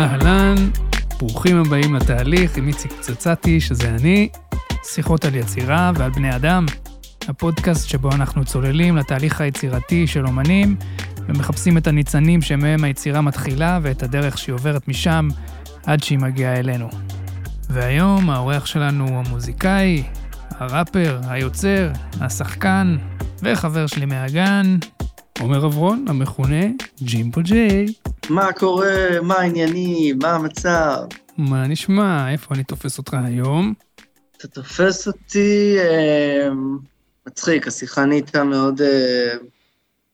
אהלן, ברוכים הבאים לתהליך עם איציק פצצתי, שזה אני, שיחות על יצירה ועל בני אדם, הפודקאסט שבו אנחנו צוללים לתהליך היצירתי של אומנים ומחפשים את הניצנים שמהם היצירה מתחילה ואת הדרך שהיא עוברת משם עד שהיא מגיעה אלינו. והיום האורח שלנו הוא המוזיקאי, הראפר, היוצר, השחקן וחבר שלי מהגן, עומר אברון, המכונה ג'ימבו ג'יי. מה קורה? מה העניינים? מה המצב? מה נשמע? איפה אני תופס אותך היום? אתה תופס אותי אה, מצחיק, השיחה נהייתה מאוד אה,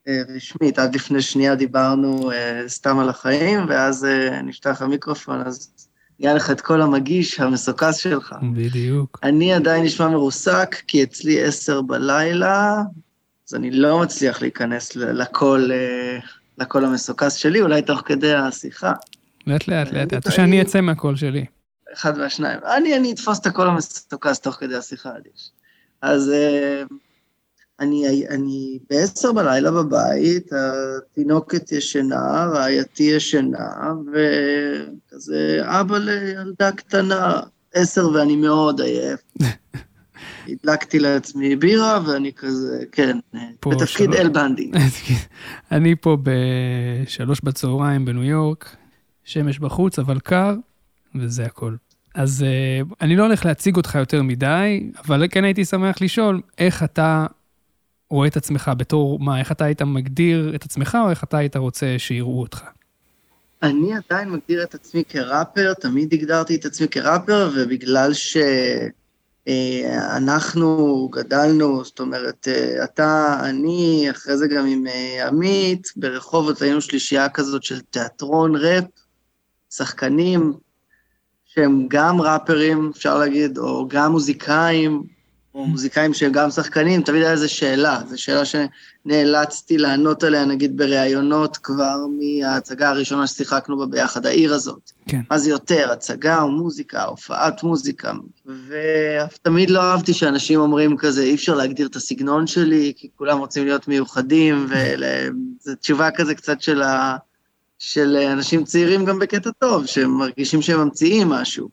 אה, רשמית. עד לפני שנייה דיברנו אה, סתם על החיים, ואז אה, נפתח המיקרופון, אז נהיה לך את כל המגיש המסוכס שלך. בדיוק. אני עדיין נשמע מרוסק, כי אצלי עשר בלילה, אז אני לא מצליח להיכנס ל- לקול, אה, לקול המסוכס שלי, אולי תוך כדי השיחה. לאט לאט לאט, לאט, שאני אצא מהקול שלי. אחד מהשניים. אני, אני אתפוס את הקול המסוכס תוך כדי השיחה, עדיף. אז אה, אני, אני בעשר בלילה בבית, התינוקת ישנה, רעייתי ישנה, וכזה אבא לילדה קטנה, עשר ואני מאוד עייף. הדלקתי לעצמי בירה, ואני כזה, כן, בתפקיד. אל בנדי. אני פה בשלוש בצהריים בניו יורק, שמש בחוץ, אבל קר, וזה הכל. אז uh, אני לא הולך להציג אותך יותר מדי, אבל כן הייתי שמח לשאול, איך אתה רואה את עצמך בתור מה, איך אתה היית מגדיר את עצמך, או איך אתה היית רוצה שיראו אותך? אני עדיין מגדיר את עצמי כראפר, תמיד הגדרתי את עצמי כראפר, ובגלל שאנחנו גדלנו, זאת אומרת, אה, אתה, אני, אחרי זה גם עם אה, עמית, ברחובות היינו שלישייה כזאת של תיאטרון ראפ, שחקנים שהם גם ראפרים, אפשר להגיד, או גם מוזיקאים, או מוזיקאים שהם גם שחקנים, תמיד היה איזו שאלה, זו שאלה שנאלצתי לענות עליה, נגיד, בראיונות כבר מההצגה הראשונה ששיחקנו בה ביחד, העיר הזאת. כן. מה זה יותר, הצגה או מוזיקה, הופעת מוזיקה. ותמיד לא אהבתי שאנשים אומרים כזה, אי אפשר להגדיר את הסגנון שלי, כי כולם רוצים להיות מיוחדים, וזו תשובה כזה קצת של, ה... של אנשים צעירים גם בקטע טוב, שהם מרגישים שהם ממציאים משהו.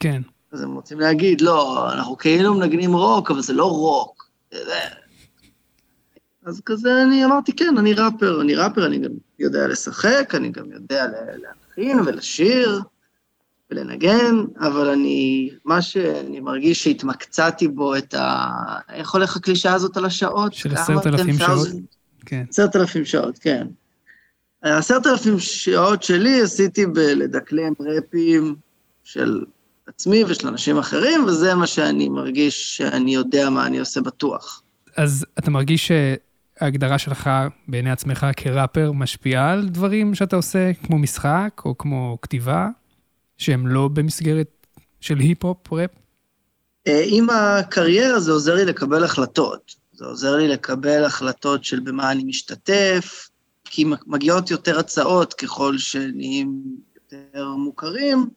כן. אז הם רוצים להגיד, לא, אנחנו כאילו מנגנים רוק, אבל זה לא רוק. אז כזה אני אמרתי, כן, אני ראפר, אני ראפר, אני גם יודע לשחק, אני גם יודע להלחין ולשיר ולנגן, אבל אני, מה שאני מרגיש שהתמקצעתי בו את ה... איך הולך הקלישה הזאת על השעות? של? עשרת אלפים 10,000? שעות. כן. עשרת אלפים שעות, כן. עשרת אלפים שעות שלי עשיתי בלדקלם רפים של עצמי ושל אנשים אחרים, וזה מה שאני מרגיש שאני יודע מה אני עושה בטוח. אז אתה מרגיש שההגדרה שלך בעיני עצמך כראפר משפיעה על דברים שאתה עושה, כמו משחק או כמו כתיבה, שהם לא במסגרת של היפ-הופ, ראפ? אה, עם הקריירה זה עוזר לי לקבל החלטות. זה עוזר לי לקבל החלטות של במה אני משתתף, כי מגיעות יותר הצעות ככל שנהיים יותר מוכרים,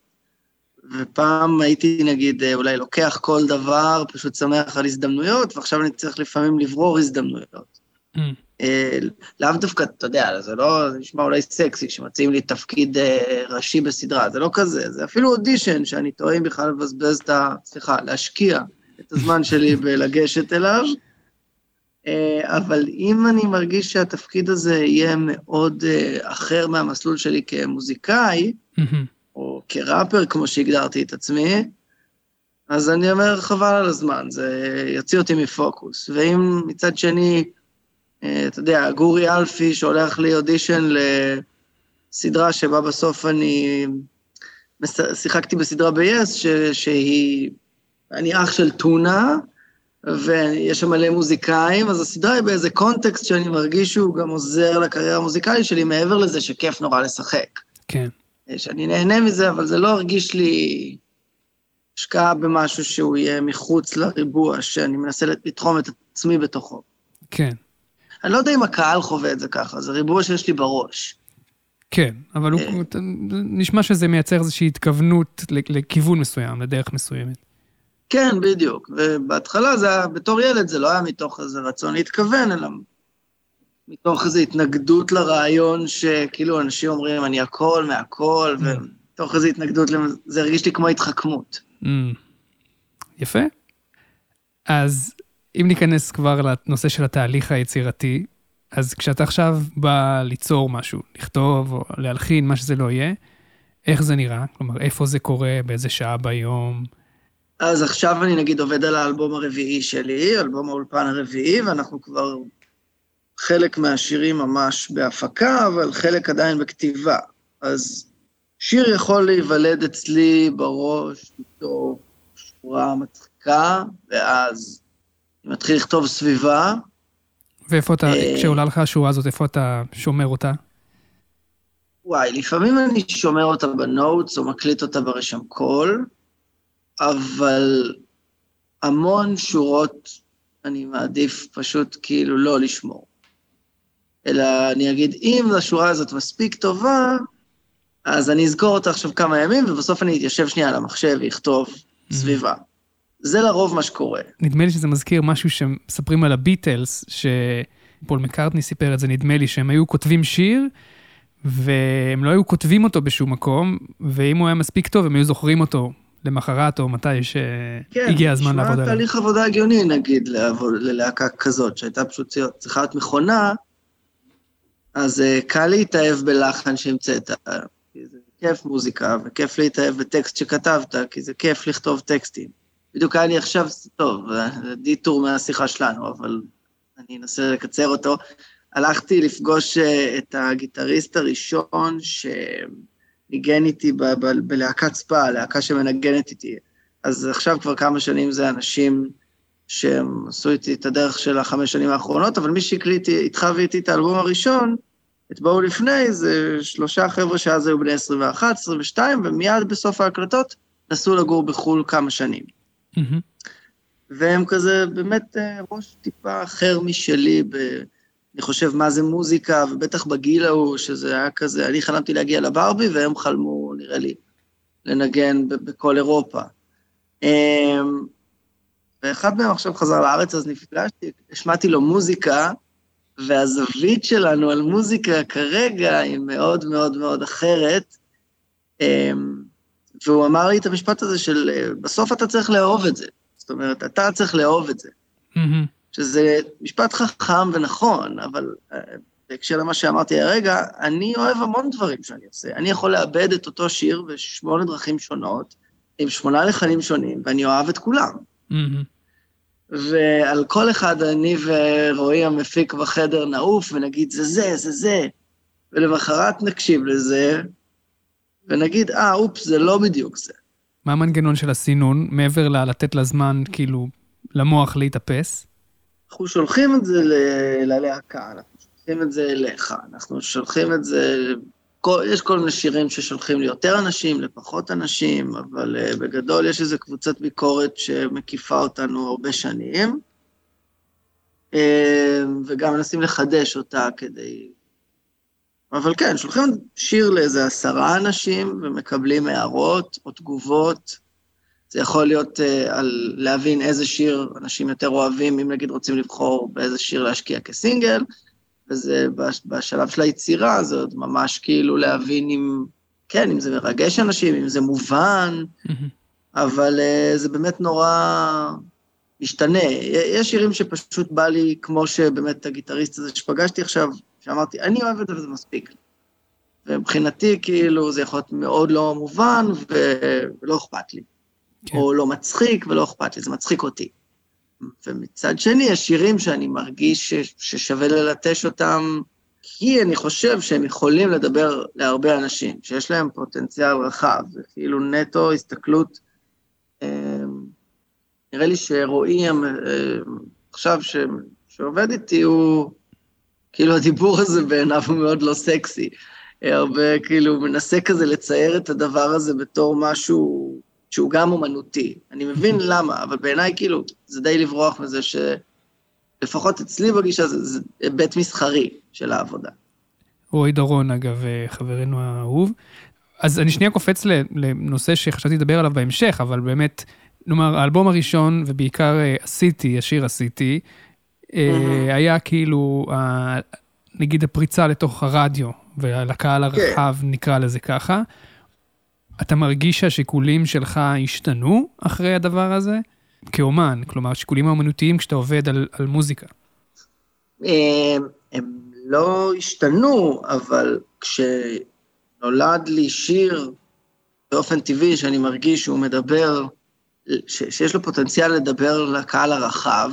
ופעם הייתי, נגיד, אולי לוקח כל דבר, פשוט שמח על הזדמנויות, ועכשיו אני צריך לפעמים לברור הזדמנויות. Mm. אה, לאו דווקא, אתה יודע, זה לא, זה נשמע אולי סקסי, שמציעים לי תפקיד אה, ראשי בסדרה, זה לא כזה, זה אפילו אודישן, שאני טועה אם בכלל לבזבז את ה... סליחה, להשקיע את הזמן שלי בלגשת אליו. אה, אבל אם אני מרגיש שהתפקיד הזה יהיה מאוד אה, אחר מהמסלול שלי כמוזיקאי, מהמם. או כראפר, כמו שהגדרתי את עצמי, אז אני אומר, חבל על הזמן, זה יוציא אותי מפוקוס. ואם מצד שני, אה, אתה יודע, גורי אלפי שהולך לי אודישן לסדרה שבה בסוף אני... שיחקתי בסדרה ב-yes, ש- שהיא... אני אח של טונה, ויש שם מלא מוזיקאים, אז הסדרה היא באיזה קונטקסט שאני מרגיש שהוא גם עוזר לקריירה המוזיקלית שלי, מעבר לזה שכיף נורא לשחק. כן. שאני נהנה מזה, אבל זה לא הרגיש לי השקעה במשהו שהוא יהיה מחוץ לריבוע, שאני מנסה לתחום את עצמי בתוכו. כן. אני לא יודע אם הקהל חווה את זה ככה, זה ריבוע שיש לי בראש. כן, אבל הוא, אה. נשמע שזה מייצר איזושהי התכוונות לכיוון מסוים, לדרך מסוימת. כן, בדיוק. ובהתחלה זה היה, בתור ילד זה לא היה מתוך איזה רצון להתכוון, אלא מתוך איזו התנגדות לרעיון שכאילו אנשים אומרים, אני הכל מהכל, ואתה מתוך איזו התנגדות, זה הרגיש לי כמו התחכמות. Mm. יפה. אז אם ניכנס כבר לנושא של התהליך היצירתי, אז כשאתה עכשיו בא ליצור משהו, לכתוב או להלחין, מה שזה לא יהיה, איך זה נראה? כלומר, איפה זה קורה, באיזה שעה ביום? אז עכשיו אני נגיד עובד על האלבום הרביעי שלי, אלבום האולפן הרביעי, ואנחנו כבר חלק מהשירים ממש בהפקה, אבל חלק עדיין בכתיבה. אז שיר יכול להיוולד אצלי בראש מתוך שורה מצחיקה, ואז אני מתחיל לכתוב סביבה. ואיפה אתה, אה, כשעולה לך השורה הזאת, איפה אתה שומר אותה? וואי, לפעמים אני שומר אותה בנוטס או מקליט אותה ברשם קול, אבל המון שורות אני מעדיף פשוט כאילו לא לשמור. אלא אני אגיד, אם השורה הזאת מספיק טובה, אז אני אזכור אותה עכשיו כמה ימים, ובסוף אני אתיישב שנייה על המחשב ואכתוב mm-hmm. סביבה. זה לרוב מה שקורה. נדמה לי שזה מזכיר משהו שמספרים על הביטלס, שפול מקארטני סיפר את זה, נדמה לי שהם היו כותבים שיר, והם לא היו כותבים אותו בשום מקום, ואם הוא היה מספיק טוב, הם היו זוכרים אותו למחרת או מתי שהגיע כן, הזמן לעבוד עליו. כן, נשמע תהליך עבודה הגיוני, נגיד, ללהקה כזאת, שהייתה פשוט צריכה להיות מכונה, אז uh, קל להתאהב בלחן שהמצאת, כי זה כיף מוזיקה, וכיף להתאהב בטקסט שכתבת, כי זה כיף לכתוב טקסטים. בדיוק היה לי עכשיו, טוב, דיטור מהשיחה שלנו, אבל אני אנסה לקצר אותו. הלכתי לפגוש אה, את הגיטריסט הראשון שניגן איתי ב- ב- בלהקת ספא, להקה שמנגנת איתי. אז עכשיו כבר כמה שנים זה אנשים שהם עשו איתי את הדרך של החמש שנים האחרונות, אבל מי שהקליט איתך ואיתי את האלבום הראשון, את בואו לפני, זה שלושה חבר'ה שאז היו בני 21, 22, ומיד בסוף ההקלטות נסעו לגור בחו"ל כמה שנים. Mm-hmm. והם כזה באמת אה, ראש טיפה אחר משלי, ב, אני חושב מה זה מוזיקה, ובטח בגיל ההוא, שזה היה כזה, אני חלמתי להגיע לברבי, והם חלמו, נראה לי, לנגן בכל אירופה. ואחד מהם עכשיו חזר לארץ, אז נפגשתי, השמעתי לו מוזיקה, והזווית שלנו על מוזיקה כרגע היא מאוד מאוד מאוד אחרת. אמ, והוא אמר לי את המשפט הזה של, בסוף אתה צריך לאהוב את זה. זאת אומרת, אתה צריך לאהוב את זה. שזה משפט חכם ונכון, אבל אה, בהקשר למה שאמרתי הרגע, אני אוהב המון דברים שאני עושה. אני יכול לאבד את אותו שיר בשמונה דרכים שונות, עם שמונה לחנים שונים, ואני אוהב את כולם. ועל כל אחד אני ורועי המפיק בחדר נעוף ונגיד, זה זה, זה זה. ולמחרת נקשיב לזה, ונגיד, אה, אופס, זה לא בדיוק זה. מה המנגנון של הסינון, מעבר ללתת לזמן, כאילו, למוח להתאפס? אנחנו שולחים את זה ללהקה, אנחנו שולחים את זה אליך, אנחנו שולחים את זה... כל, יש כל מיני שירים ששולחים ליותר אנשים, לפחות אנשים, אבל uh, בגדול יש איזו קבוצת ביקורת שמקיפה אותנו הרבה שנים, uh, וגם מנסים לחדש אותה כדי אבל כן, שולחים שיר לאיזה עשרה אנשים ומקבלים הערות או תגובות. זה יכול להיות uh, על להבין איזה שיר אנשים יותר אוהבים, אם נגיד רוצים לבחור באיזה שיר להשקיע כסינגל, וזה בשלב של היצירה, זה עוד ממש כאילו להבין אם, כן, אם זה מרגש אנשים, אם זה מובן, אבל uh, זה באמת נורא משתנה. יש שירים שפשוט בא לי, כמו שבאמת הגיטריסט הזה שפגשתי עכשיו, שאמרתי, אני אוהב את זה וזה מספיק. ומבחינתי, כאילו, זה יכול להיות מאוד לא מובן ולא אכפת לי. כן. או לא מצחיק ולא אכפת לי, זה מצחיק אותי. ומצד שני, יש שירים שאני מרגיש ש... ששווה ללטש אותם, כי אני חושב שהם יכולים לדבר להרבה אנשים, שיש להם פוטנציאל רחב, זה כאילו נטו הסתכלות. אה, נראה לי שרועי אה, עכשיו ש... שעובד איתי, הוא... כאילו הדיבור הזה בעיניו הוא מאוד לא סקסי. הרבה, כאילו, מנסה כזה לצייר את הדבר הזה בתור משהו שהוא גם אומנותי. אני מבין למה, אבל בעיניי, כאילו, זה די לברוח מזה שלפחות אצלי בגישה זה, זה היבט מסחרי של העבודה. רועי דורון, אגב, חברנו האהוב. אז אני שנייה קופץ לנושא שחשבתי לדבר עליו בהמשך, אבל באמת, נאמר, האלבום הראשון, ובעיקר אה, עשיתי, השיר עשיתי, mm-hmm. היה כאילו, נגיד הפריצה לתוך הרדיו, ולקהל כן. הרחב, נקרא לזה ככה. אתה מרגיש שהשיקולים שלך השתנו אחרי הדבר הזה? כאומן, כלומר, שיקולים האומנותיים כשאתה עובד על, על מוזיקה. הם, הם לא השתנו, אבל כשנולד לי שיר באופן טבעי, שאני מרגיש שהוא מדבר, ש, שיש לו פוטנציאל לדבר לקהל הרחב,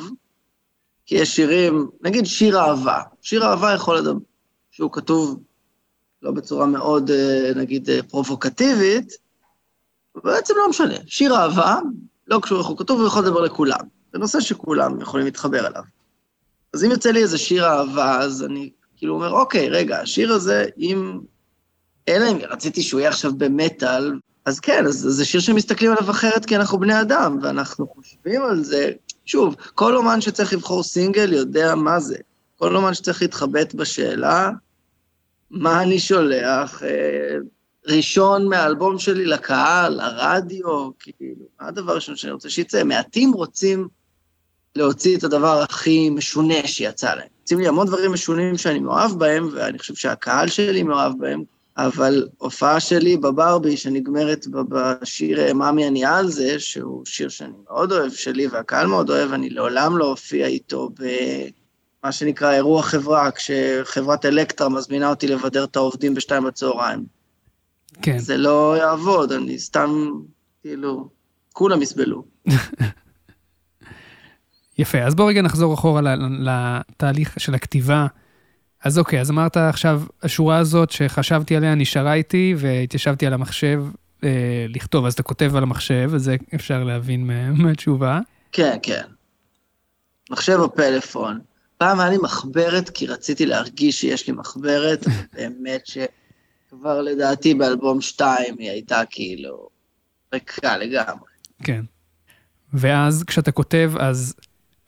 כי יש שירים, נגיד שיר אהבה. שיר אהבה יכול לדבר, שהוא כתוב לא בצורה מאוד, אה, נגיד, אה, פרובוקטיבית, בעצם לא משנה. שיר אהבה, לא קשור איך הוא כתוב, הוא יכול לדבר לכולם. זה נושא שכולם יכולים להתחבר אליו. אז אם יוצא לי איזה שיר אהבה, אז אני כאילו אומר, אוקיי, רגע, השיר הזה, אם... אלא אם רציתי שהוא יהיה עכשיו במטאל, אז כן, אז זה שיר שמסתכלים עליו אחרת כי אנחנו בני אדם, ואנחנו חושבים על זה. שוב, כל אומן שצריך לבחור סינגל יודע מה זה. כל אומן שצריך להתחבט בשאלה, מה אני שולח, אה, ראשון מהאלבום שלי לקהל, לרדיו, כאילו, מה הדבר הראשון שאני רוצה שיצא? מעטים רוצים להוציא את הדבר הכי משונה שיצא להם. יוצאים לי המון דברים משונים שאני מאוהב בהם, ואני חושב שהקהל שלי מאוהב בהם, אבל הופעה שלי בברבי, שנגמרת בשיר "מאמי אני על זה", שהוא שיר שאני מאוד אוהב שלי והקהל מאוד אוהב, אני לעולם לא אופיע איתו במה שנקרא אירוע חברה, כשחברת אלקטרה מזמינה אותי לבדר את העובדים בשתיים בצהריים. כן. זה לא יעבוד, אני סתם, כאילו, כולם יסבלו. יפה, אז בוא רגע נחזור אחורה לתהליך של הכתיבה. אז אוקיי, אז אמרת עכשיו, השורה הזאת שחשבתי עליה נשארה איתי והתיישבתי על המחשב אה, לכתוב, אז אתה כותב על המחשב, וזה אפשר להבין מהתשובה. כן, כן. מחשב או פלאפון. פעם היה לי מחברת כי רציתי להרגיש שיש לי מחברת, באמת שכבר לדעתי באלבום 2 היא הייתה כאילו ריקה לגמרי. כן. ואז כשאתה כותב, אז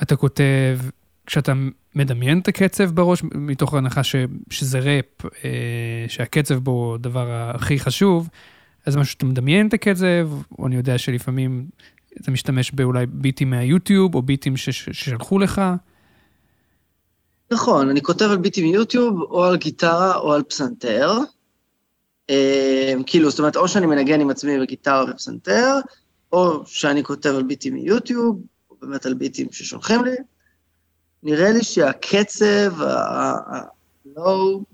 אתה כותב, כשאתה מדמיין את הקצב בראש, מתוך הנחה ש, שזה ראפ, אה, שהקצב בו הדבר הכי חשוב, אז משהו שאתה מדמיין את הקצב, או אני יודע שלפעמים אתה משתמש באולי ביטים מהיוטיוב, או ביטים ששלחו לך. נכון, אני כותב על ביטים מיוטיוב, או על גיטרה, או על פסנתר. אה, כאילו, זאת אומרת, או שאני מנגן עם עצמי בגיטרה ופסנתר, או שאני כותב על ביטים מיוטיוב, או באמת על ביטים ששולחים לי. נראה לי שהקצב, ה-low,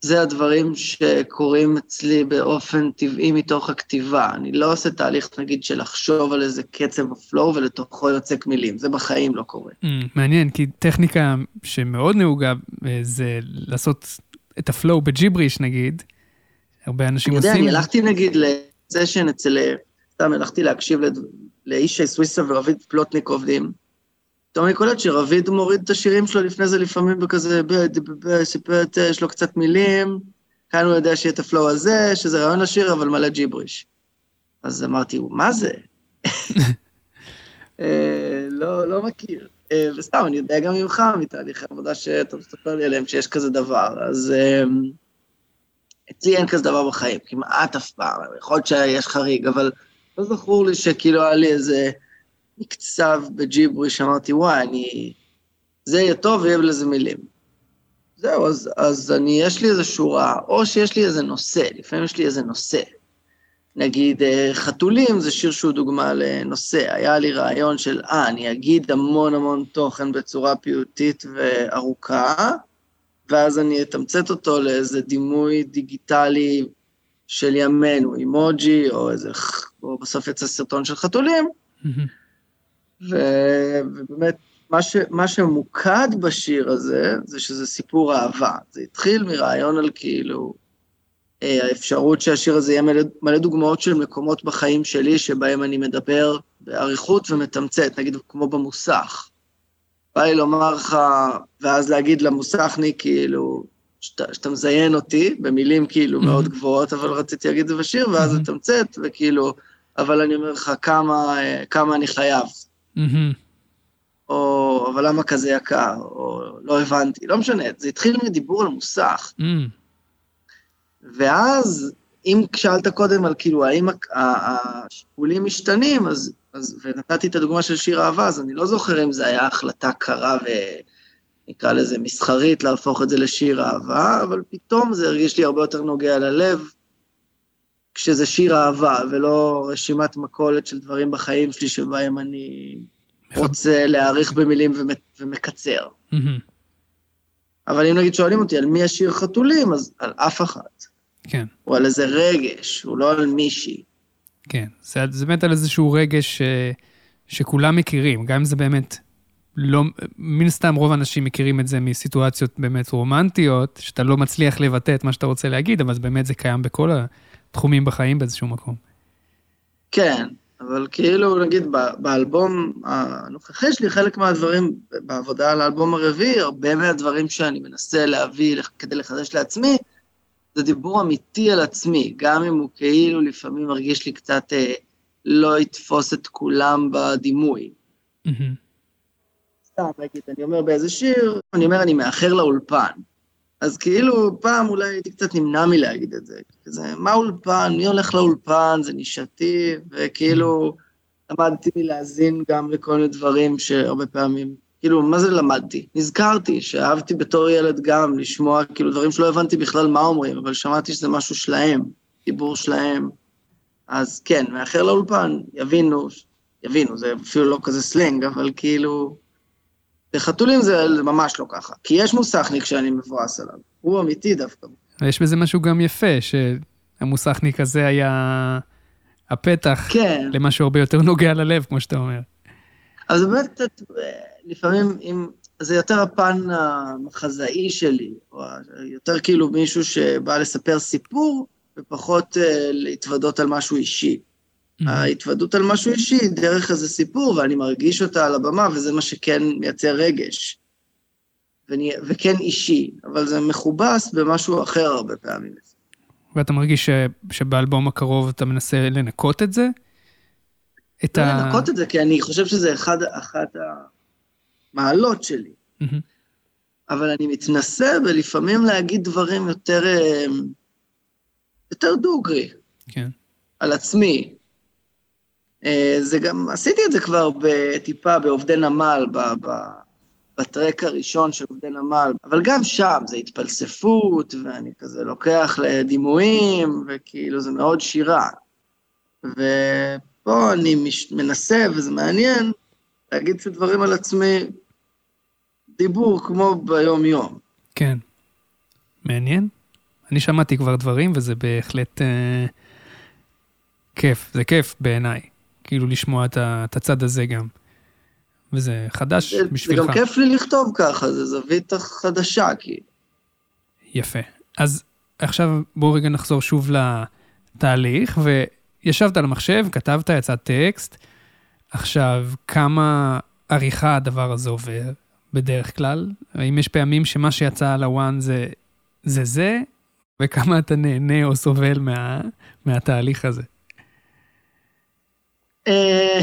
זה הדברים שקורים אצלי באופן טבעי מתוך הכתיבה. אני לא עושה תהליך, נגיד, של לחשוב על איזה קצב או פלואו ולתוכו יוצק מילים, זה בחיים לא קורה. Mm, מעניין, כי טכניקה שמאוד נהוגה אה, זה לעשות את ה flow בג'יבריש, נגיד. הרבה אנשים עושים... אני יודע, אני הלכתי נגיד לסשן אצל... סתם הלכתי להקשיב לאיש סוויסה ורביד פלוטניק עובדים. פתאום אני קולט שרביד מוריד את השירים שלו לפני זה לפעמים בכזה, יש לו קצת מילים, כאן הוא יודע שיהיה את ה flow הזה, שזה רעיון לשיר, אבל מלא ג'יבריש. אז אמרתי, מה זה? אה, לא, לא מכיר. אה, וסתם, אני יודע גם ממך, מתהליך העבודה שאתה מספר לי עליהם, שיש כזה דבר. אז אה, אצלי אין כזה דבר בחיים, כמעט אף פעם. יכול להיות שיש חריג, אבל לא זכור לי שכאילו היה לי איזה... מקצב בג'יבריש, אמרתי, וואי, אני... זה יהיה טוב ויהיה לזה מילים. זהו, אז, אז אני, יש לי איזו שורה, או שיש לי איזה נושא, לפעמים יש לי איזה נושא. נגיד, אה, חתולים זה שיר שהוא דוגמה לנושא. היה לי רעיון של, אה, אני אגיד המון המון תוכן בצורה פיוטית וארוכה, ואז אני אתמצת אותו לאיזה דימוי דיגיטלי של ימינו, אימוג'י, או איזה, או בסוף יצא סרטון של חתולים. ובאמת, מה, ש, מה שמוקד בשיר הזה, זה שזה סיפור אהבה. זה התחיל מרעיון על כאילו, אה, האפשרות שהשיר הזה יהיה מלא, מלא דוגמאות של מקומות בחיים שלי, שבהם אני מדבר באריכות ומתמצת, נגיד כמו במוסך. בא לי לומר לך, ואז להגיד למוסכניק, כאילו, שאתה, שאתה מזיין אותי, במילים כאילו mm-hmm. מאוד גבוהות, אבל רציתי להגיד את זה בשיר, ואז mm-hmm. לתמצת, וכאילו, אבל אני אומר לך כמה, אה, כמה אני חייב. Mm-hmm. או, אבל למה כזה יקר, או לא הבנתי, לא משנה, זה התחיל מדיבור על מוסך. ואז, אם שאלת קודם על כאילו, האם השיקולים משתנים, אז, אז, ונתתי את הדוגמה של שיר אהבה, אז אני לא זוכר אם זו הייתה החלטה קרה ונקרא לזה מסחרית להפוך את זה לשיר אהבה, אבל פתאום זה הרגיש לי הרבה יותר נוגע ללב, כשזה שיר אהבה, ולא רשימת מכולת של דברים בחיים שלי שבהם אני רוצה להעריך במילים ומקצר. אבל אם נגיד שואלים אותי על מי השיר חתולים, אז על אף אחת. כן. או על איזה רגש, הוא לא על מישהי. כן, זה, זה באמת על איזשהו רגש ש, שכולם מכירים, גם אם זה באמת לא, מן סתם רוב האנשים מכירים את זה מסיטואציות באמת רומנטיות, שאתה לא מצליח לבטא את מה שאתה רוצה להגיד, אבל באמת זה קיים בכל התחומים בחיים באיזשהו מקום. כן, אבל כאילו, נגיד, באלבום הנוכחי שלי, חלק מהדברים, בעבודה על האלבום הרביעי, הרבה מהדברים שאני מנסה להביא כדי לחדש לעצמי, זה דיבור אמיתי על עצמי, גם אם הוא כאילו לפעמים מרגיש לי קצת אה, לא יתפוס את כולם בדימוי. סתם, נגיד, אני אומר באיזה שיר, אני אומר, אני מאחר לאולפן. אז כאילו, פעם אולי הייתי קצת נמנע מלהגיד את זה. כזה, מה אולפן? מי הולך לאולפן? זה נישתי, וכאילו, למדתי מלהאזין גם לכל מיני דברים שהרבה פעמים, כאילו, מה זה למדתי? נזכרתי שאהבתי בתור ילד גם לשמוע, כאילו, דברים שלא הבנתי בכלל מה אומרים, אבל שמעתי שזה משהו שלהם, דיבור שלהם. אז כן, מאחר לאולפן, יבינו, יבינו, זה אפילו לא כזה סלנג, אבל כאילו, בחתולים זה ממש לא ככה, כי יש מוסכניק שאני מבואס עליו, הוא אמיתי דווקא. ויש בזה משהו גם יפה, שהמוסכניק הזה היה הפתח כן. למשהו הרבה יותר נוגע ללב, כמו שאתה אומר. אז באמת, לפעמים, אם, זה יותר הפן המחזאי שלי, או יותר כאילו מישהו שבא לספר סיפור, ופחות uh, להתוודות על משהו אישי. Mm-hmm. ההתוודות על משהו אישי דרך איזה סיפור, ואני מרגיש אותה על הבמה, וזה מה שכן מייצר רגש. ואני, וכן אישי, אבל זה מכובס במשהו אחר הרבה פעמים. ואתה מרגיש ש, שבאלבום הקרוב אתה מנסה לנקות את זה? את לא ה... לנקות את זה, כי אני חושב שזה אחד, אחת המעלות שלי. Mm-hmm. אבל אני מתנסה ולפעמים להגיד דברים יותר, אה, יותר דוגרי. כן. על עצמי. אה, זה גם, עשיתי את זה כבר טיפה בעובדי נמל, ב, ב, בטרק הראשון של עובדי נמל, אבל גם שם זה התפלספות, ואני כזה לוקח לדימויים, וכאילו זה מאוד שירה. ופה אני מש, מנסה, וזה מעניין, להגיד קצת דברים על עצמי, דיבור כמו ביום-יום. כן. מעניין. אני שמעתי כבר דברים, וזה בהחלט אה, כיף, זה כיף בעיניי. כאילו לשמוע את הצד הזה גם. וזה חדש זה, בשבילך. זה גם כיף לי לכתוב ככה, זה זווית חדשה, כאילו. יפה. אז עכשיו בואו רגע נחזור שוב לתהליך, וישבת על המחשב, כתבת, יצא טקסט. עכשיו, כמה עריכה הדבר הזה עובר בדרך כלל? האם יש פעמים שמה שיצא על הוואן זה זה, זה וכמה אתה נהנה או סובל מה, מהתהליך הזה? אה,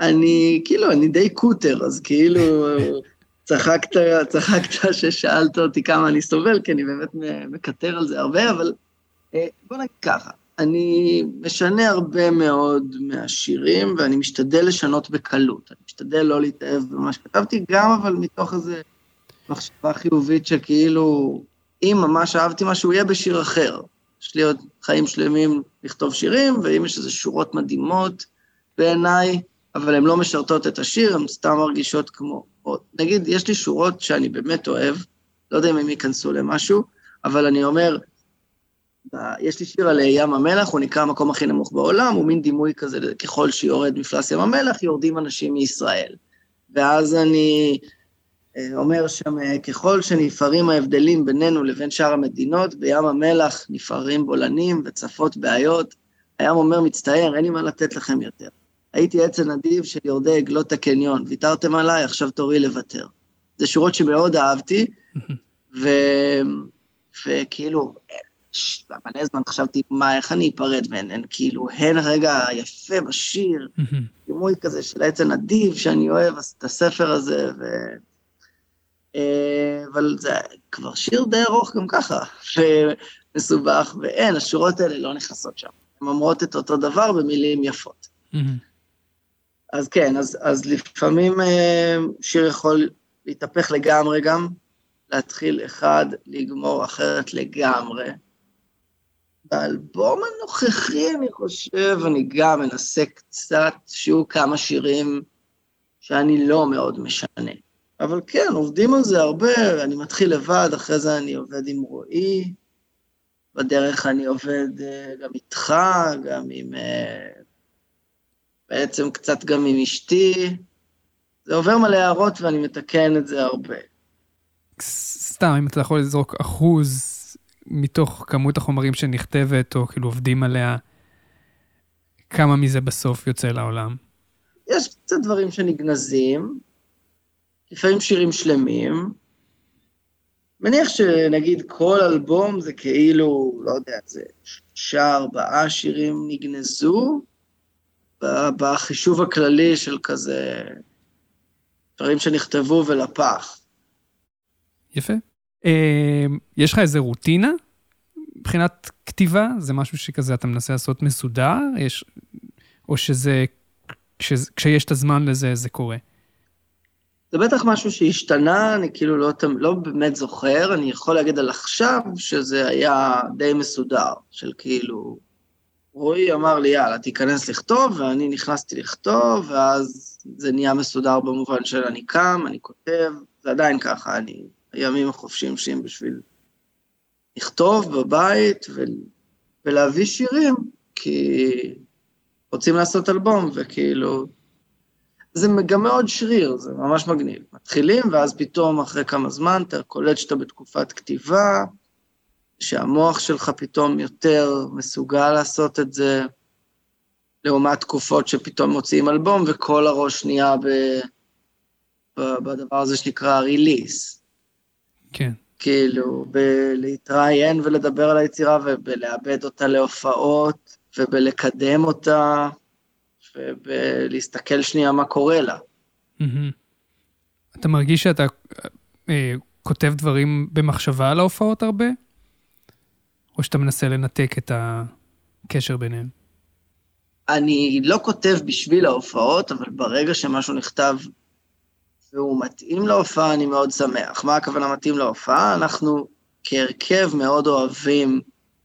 אני, כאילו, אני די קוטר, אז כאילו, צחקת, צחקת ששאלת אותי כמה אני סובל, כי אני באמת מקטר על זה הרבה, אבל אה, בוא נגיד ככה, אני משנה הרבה מאוד מהשירים, ואני משתדל לשנות בקלות. אני משתדל לא להתאהב במה שכתבתי, גם אבל מתוך איזו מחשבה חיובית שכאילו, אם ממש אהבתי משהו, יהיה בשיר אחר. יש לי עוד חיים שלמים לכתוב שירים, ואם יש איזה שורות מדהימות, בעיניי, אבל הן לא משרתות את השיר, הן סתם מרגישות כמו... נגיד, יש לי שורות שאני באמת אוהב, לא יודע אם הם ייכנסו למשהו, אבל אני אומר, יש לי שיר על ים המלח, הוא נקרא המקום הכי נמוך בעולם, הוא מין דימוי כזה, ככל שיורד מפלס ים המלח, יורדים אנשים מישראל. ואז אני אה, אומר שם, אה, ככל שנפערים ההבדלים בינינו לבין שאר המדינות, בים המלח נפערים בולענים וצפות בעיות. הים אומר, מצטער, אין לי מה לתת לכם יותר. הייתי עצל נדיב של יורדי עגלות הקניון, ויתרתם עליי, עכשיו תורי לוותר. זה שורות שמאוד אהבתי, ו... וכאילו, מלא זמן חשבתי, מה, איך אני אפרד מהן, הן כאילו, הן רגע יפה בשיר, דימוי כזה של עצל נדיב שאני אוהב, את הספר הזה, ו... אה, אבל זה כבר שיר די ארוך גם ככה, ומסובך, ואין, השורות האלה לא נכנסות שם. הן אומרות את אותו דבר במילים יפות. אז כן, אז, אז לפעמים אה, שיר יכול להתהפך לגמרי גם, להתחיל אחד, לגמור אחרת לגמרי. באלבום הנוכחי, אני חושב, אני גם מנסה קצת שיהיו כמה שירים שאני לא מאוד משנה. אבל כן, עובדים על זה הרבה, אני מתחיל לבד, אחרי זה אני עובד עם רועי, בדרך אני עובד אה, גם איתך, גם עם... בעצם קצת גם עם אשתי. זה עובר מלא הערות ואני מתקן את זה הרבה. סתם, אם אתה יכול לזרוק אחוז מתוך כמות החומרים שנכתבת, או כאילו עובדים עליה, כמה מזה בסוף יוצא לעולם? יש קצת דברים שנגנזים, לפעמים שירים שלמים. מניח שנגיד כל אלבום זה כאילו, לא יודע, זה שלושה, ארבעה שירים נגנזו, בחישוב הכללי של כזה דברים שנכתבו ולפח. יפה. אה, יש לך איזה רוטינה מבחינת כתיבה? זה משהו שכזה אתה מנסה לעשות מסודר? יש, או שזה, כש, כשיש את הזמן לזה, זה קורה? זה בטח משהו שהשתנה, אני כאילו לא, לא באמת זוכר, אני יכול להגיד על עכשיו שזה היה די מסודר, של כאילו, רועי אמר לי, יאללה, תיכנס לכתוב, ואני נכנסתי לכתוב, ואז זה נהיה מסודר במובן של אני קם, אני כותב, זה עדיין ככה, אני הימים החופשיים שלי בשביל לכתוב בבית ו... ולהביא שירים, כי רוצים לעשות אלבום, וכאילו... זה גם מאוד שריר, זה ממש מגניב. מתחילים, ואז פתאום, אחרי כמה זמן, אתה קולט שאתה בתקופת כתיבה, שהמוח שלך פתאום יותר מסוגל לעשות את זה, לעומת תקופות שפתאום מוציאים אלבום, וכל הראש נהיה ב... בדבר הזה שנקרא ריליס. כן. כאילו, בלהתראיין ולדבר על היצירה ובלאבד אותה להופעות ובלקדם אותה ובלהסתכל שנייה מה קורה לה. אתה מרגיש שאתה אה, כותב דברים במחשבה על ההופעות הרבה? או שאתה מנסה לנתק את הקשר ביניהם? אני לא כותב בשביל ההופעות, אבל ברגע שמשהו נכתב והוא מתאים להופעה, אני מאוד שמח. מה הכוונה מתאים להופעה? אנחנו כהרכב מאוד אוהבים,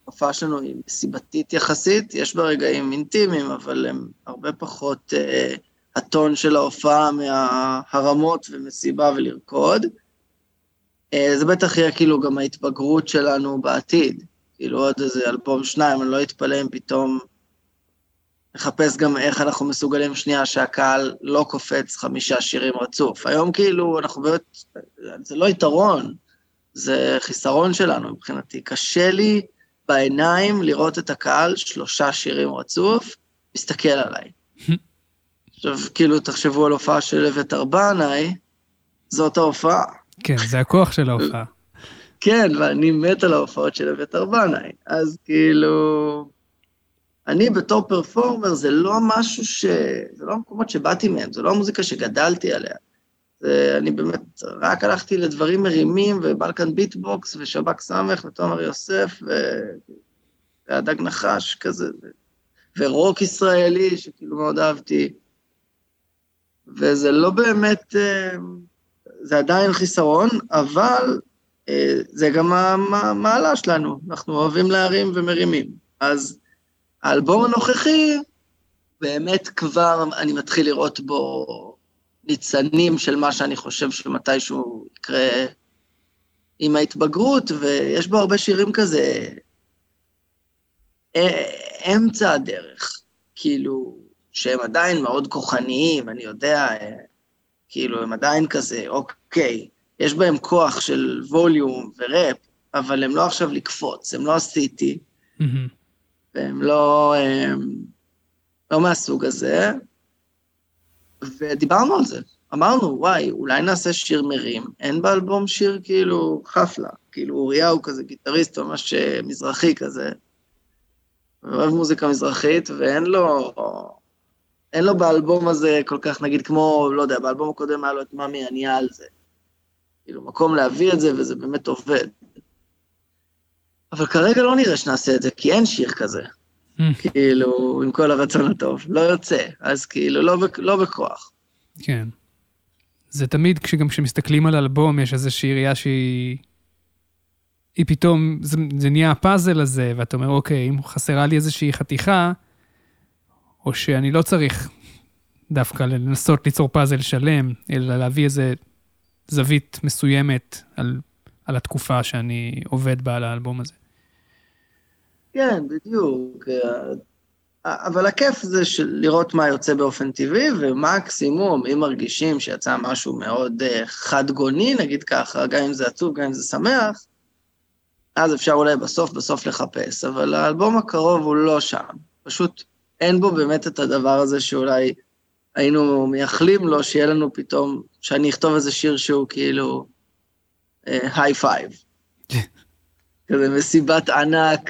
ההופעה שלנו היא מסיבתית יחסית, יש בה רגעים אינטימיים, אבל הם הרבה פחות אה, הטון של ההופעה מהרמות ומסיבה ולרקוד. אה, זה בטח יהיה כאילו גם ההתבגרות שלנו בעתיד. כאילו עוד איזה אלבום שניים, אני לא אתפלא אם פתאום לחפש גם איך אנחנו מסוגלים שנייה שהקהל לא קופץ חמישה שירים רצוף. היום כאילו אנחנו באמת, זה לא יתרון, זה חיסרון שלנו מבחינתי. קשה לי בעיניים לראות את הקהל שלושה שירים רצוף, מסתכל עליי. עכשיו, כאילו, תחשבו על הופעה של אביתר בנאי, זאת ההופעה. כן, זה הכוח של ההופעה. כן, ואני מת על ההופעות של אביתר בנאי. אז כאילו, אני בתור פרפורמר, זה לא משהו ש... זה לא המקומות שבאתי מהם, זה לא המוזיקה שגדלתי עליה. זה, אני באמת רק הלכתי לדברים מרימים, ובלקן ביטבוקס, ושב"כ סמך, ותומר יוסף, ו... והדג נחש כזה, ו... ורוק ישראלי, שכאילו מאוד אהבתי. וזה לא באמת, אה, זה עדיין חיסרון, אבל זה גם המעלה שלנו, אנחנו אוהבים להרים ומרימים. אז האלבום הנוכחי, באמת כבר אני מתחיל לראות בו ניצנים של מה שאני חושב שמתישהו יקרה עם ההתבגרות, ויש בו הרבה שירים כזה, אמצע הדרך, כאילו, שהם עדיין מאוד כוחניים, אני יודע, כאילו, הם עדיין כזה, אוקיי, יש בהם כוח של ווליום וראפ, אבל הם לא עכשיו לקפוץ, הם לא. Mm-hmm. והם לא, הם, לא מהסוג הזה. ודיברנו על זה, אמרנו, וואי, אולי נעשה שיר מרים. אין באלבום שיר כאילו חפלה, כאילו אוריה הוא כזה גיטריסט ממש אה, מזרחי כזה, אוהב מוזיקה מזרחית, ואין לו, אין לו באלבום הזה כל כך, נגיד, כמו, לא יודע, באלבום הקודם היה לו את מאמי ענייה על זה. כאילו, מקום להביא את זה, וזה באמת עובד. אבל כרגע לא נראה שנעשה את זה, כי אין שיר כזה. Hmm. כאילו, עם כל הרצון הטוב, לא יוצא, אז כאילו, לא, לא בכוח. כן. זה תמיד, כשגם כשמסתכלים על אלבום, יש איזושהי ראייה שהיא היא פתאום, זה, זה נהיה הפאזל הזה, ואתה אומר, אוקיי, אם חסרה לי איזושהי חתיכה, או שאני לא צריך דווקא לנסות ליצור פאזל שלם, אלא להביא איזה זווית מסוימת על, על התקופה שאני עובד בה על האלבום הזה. כן, בדיוק. אבל הכיף זה של לראות מה יוצא באופן טבעי, ומקסימום, אם מרגישים שיצא משהו מאוד אה, חד גוני, נגיד ככה, גם אם זה עצוב, גם אם זה שמח, אז אפשר אולי בסוף בסוף לחפש, אבל האלבום הקרוב הוא לא שם. פשוט אין בו באמת את הדבר הזה שאולי היינו מייחלים לו, שיהיה לנו פתאום, שאני אכתוב איזה שיר שהוא כאילו high אה, five. כזה מסיבת ענק,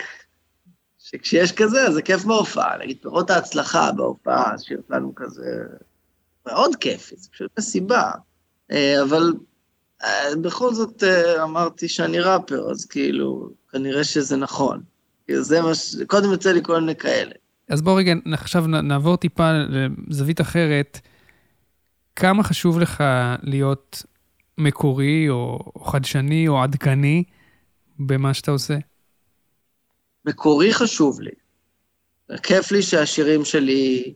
שכשיש כזה, זה כיף בהופעה. נגיד, פירות ההצלחה בהופעה, שיר לנו כזה מאוד כיפי, זה פשוט מסיבה. אה, אבל אה, בכל זאת אה, אמרתי שאני ראפר, אז כאילו, כנראה שזה נכון. כאילו, זה מה ש... קודם יוצא לי כל מיני כאלה. אז בוא רגע, עכשיו נעבור טיפה לזווית אחרת. כמה חשוב לך להיות מקורי, או, חדשני, או עדכני במה שאתה עושה? מקורי חשוב לי. כיף לי שהשירים שלי,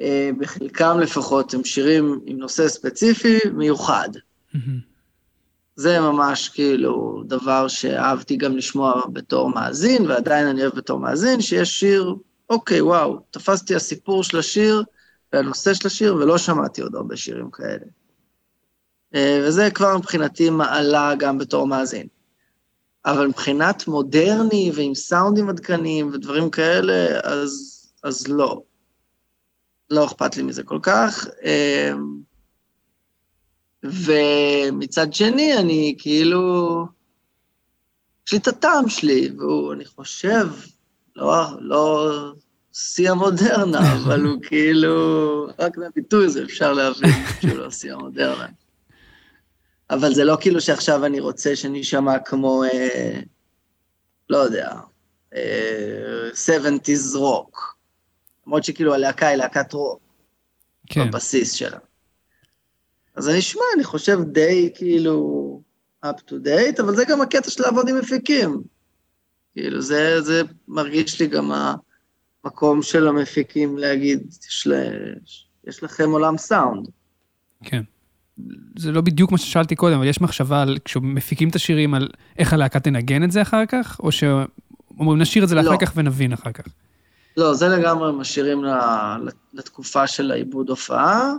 אה, בחלקם לפחות, הם שירים עם נושא ספציפי מיוחד. זה ממש כאילו דבר שאהבתי גם לשמוע בתור מאזין, ועדיין אני אוהב בתור מאזין, שיש שיר אוקיי, וואו, תפסתי הסיפור של השיר והנושא של השיר, ולא שמעתי עוד הרבה שירים כאלה. אה, וזה כבר מבחינתי מעלה גם בתור מאזין. אבל מבחינת מודרני ועם סאונדים עדכניים ודברים כאלה, אז, אז לא. לא אכפת לי מזה כל כך. אה, ומצד שני, אני כאילו... יש לי את הטעם שלי, והוא, אני חושב, לא, לא שיא המודרנה, אבל הוא כאילו, רק מהביטוי הזה אפשר להבין שהוא לא שיא המודרנה. אבל זה לא כאילו שעכשיו אני רוצה שנישמע כמו, אה, לא יודע, אה, 70's רוק. למרות שכאילו הלהקה היא להקת רוק. כן. בבסיס שלה. אז אני אשמע, אני חושב די כאילו up to date, אבל זה גם הקטע של לעבוד עם מפיקים. כאילו, זה, זה מרגיש לי גם המקום של המפיקים להגיד, יש, לה, יש לכם עולם סאונד. כן. זה לא בדיוק מה ששאלתי קודם, אבל יש מחשבה על, כשמפיקים את השירים, על איך הלהקה תנגן את זה אחר כך, או שאומרים, נשאיר את זה לאחר לא. כך ונבין אחר כך? לא, זה לגמרי משאירים לתקופה של העיבוד הופעה.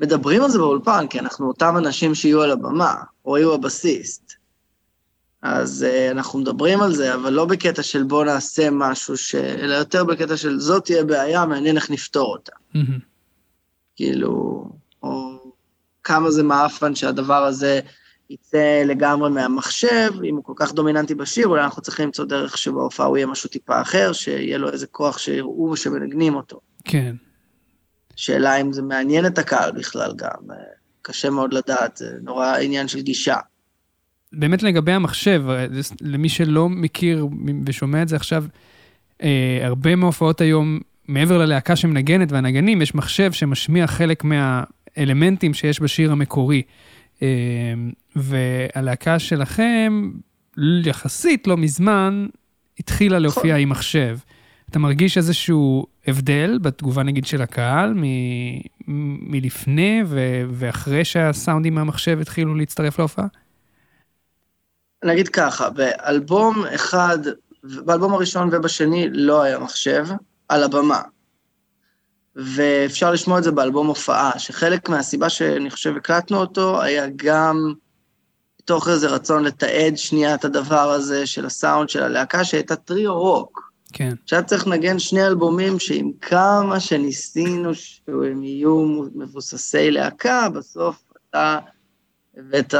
מדברים על זה באולפן, כי אנחנו אותם אנשים שיהיו על הבמה, או יהיו הבסיסט. אז uh, אנחנו מדברים על זה, אבל לא בקטע של בוא נעשה משהו, ש... אלא יותר בקטע של זאת תהיה בעיה, מעניין איך נפתור אותה. Mm-hmm. כאילו, או כמה זה מעפן שהדבר הזה יצא לגמרי מהמחשב, אם הוא כל כך דומיננטי בשיר, אולי אנחנו צריכים למצוא דרך שבהופעה הוא יהיה משהו טיפה אחר, שיהיה לו איזה כוח שיראו שמנגנים אותו. כן. שאלה אם זה מעניין את הקהל בכלל גם, אה, קשה מאוד לדעת, זה נורא עניין של גישה. באמת לגבי המחשב, למי שלא מכיר ושומע את זה עכשיו, אה, הרבה מההופעות היום, מעבר ללהקה שמנגנת והנגנים, יש מחשב שמשמיע חלק מהאלמנטים שיש בשיר המקורי. אה, והלהקה שלכם, יחסית לא מזמן, התחילה להופיע נכון. עם מחשב. אתה מרגיש איזשהו הבדל בתגובה נגיד של הקהל מ- מלפני ו- ואחרי שהסאונדים מהמחשב התחילו להצטרף להופעה? נגיד ככה, באלבום אחד, באלבום הראשון ובשני לא היה מחשב על הבמה. ואפשר לשמוע את זה באלבום הופעה, שחלק מהסיבה שאני חושב הקלטנו אותו, היה גם מתוך איזה רצון לתעד שנייה את הדבר הזה של הסאונד של הלהקה, שהייתה טריו רוק. כן. שהיה צריך לנגן שני אלבומים שעם כמה שניסינו שהם יהיו מבוססי להקה, בסוף אתה הבאת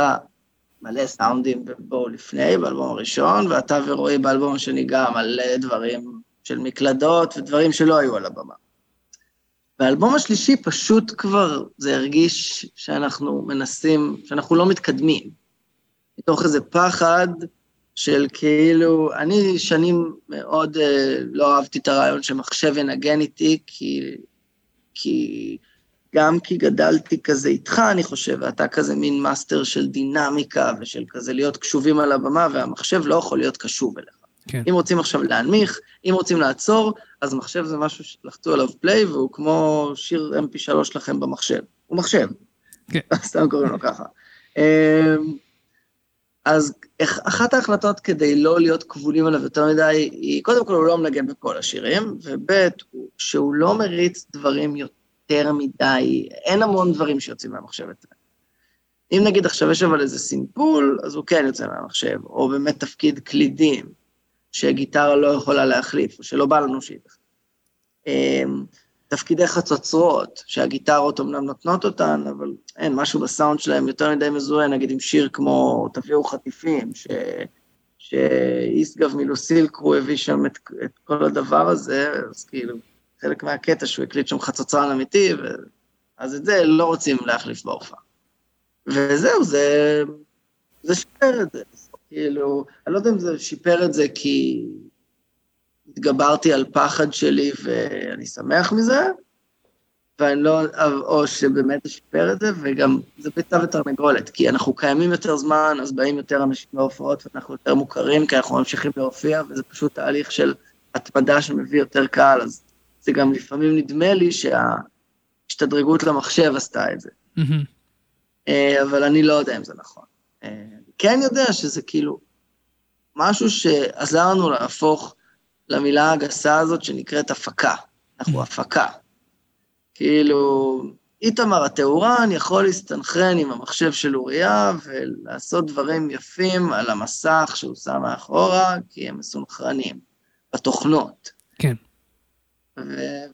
מלא סאונדים בו לפני, באלבום הראשון, ואתה ורועי באלבום השני גם מלא דברים של מקלדות ודברים שלא היו על הבמה. באלבום השלישי פשוט כבר זה הרגיש שאנחנו מנסים, שאנחנו לא מתקדמים. מתוך איזה פחד של כאילו, אני שנים מאוד אה, לא אהבתי את הרעיון שמחשב ינגן איתי, כי, כי גם כי גדלתי כזה איתך, אני חושב, ואתה כזה מין מאסטר של דינמיקה ושל כזה להיות קשובים על הבמה, והמחשב לא יכול להיות קשוב אליך. כן. אם רוצים עכשיו להנמיך, אם רוצים לעצור, אז מחשב זה משהו שלחצו עליו play, והוא כמו שיר mp3 שלכם במחשב. הוא מחשב. כן. סתם קוראים לו ככה. אמ, אז אחת ההחלטות כדי לא להיות כבולים עליו יותר מדי, היא קודם כל הוא לא מנגן בכל השירים, וב' שהוא לא מריץ דברים יותר מדי, אין המון דברים שיוצאים מהמחשב אצלנו. אם נגיד עכשיו יש אבל איזה סימפול, אז הוא כן יוצא מהמחשב, או באמת תפקיד קלידים, שגיטרה לא יכולה להחליף, או שלא בא לנו שהיא תחליף. אמ, תפקידי חצוצרות, שהגיטרות אמנם נותנות אותן, אבל אין, משהו בסאונד שלהם יותר מדי מזוהה, נגיד עם שיר כמו תביאו חטיפים, ש... שאיסגב מלוסילקרו הביא שם את, את כל הדבר הזה, אז כאילו, חלק מהקטע שהוא הקליט שם חצוצרן אמיתי, ו... אז את זה לא רוצים להחליף בהופעה. וזהו, זה, זה שיפר את זה. כאילו, אני לא יודע אם זה שיפר את זה כי התגברתי על פחד שלי ואני שמח מזה, ואני לא, או שבאמת זה שיפר את זה, וגם זה ביצה ותרנגולת, כי אנחנו קיימים יותר זמן, אז באים יותר אנשים להופעות, ואנחנו יותר מוכרים, כי אנחנו ממשיכים להופיע, וזה פשוט תהליך של התמדה שמביא יותר קהל, אז זה גם לפעמים נדמה לי שההשתדרגות למחשב עשתה את זה. אה, אבל אני לא יודע אם זה נכון. אה, כן יודע שזה כאילו משהו שעזר לנו להפוך למילה הגסה הזאת שנקראת הפקה. אנחנו הפקה. כאילו, איתמר הטהורן יכול להסתנכרן עם המחשב של אוריה ולעשות דברים יפים על המסך שהוא שם מאחורה, כי הם מסונכרנים, בתוכנות. כן. ו-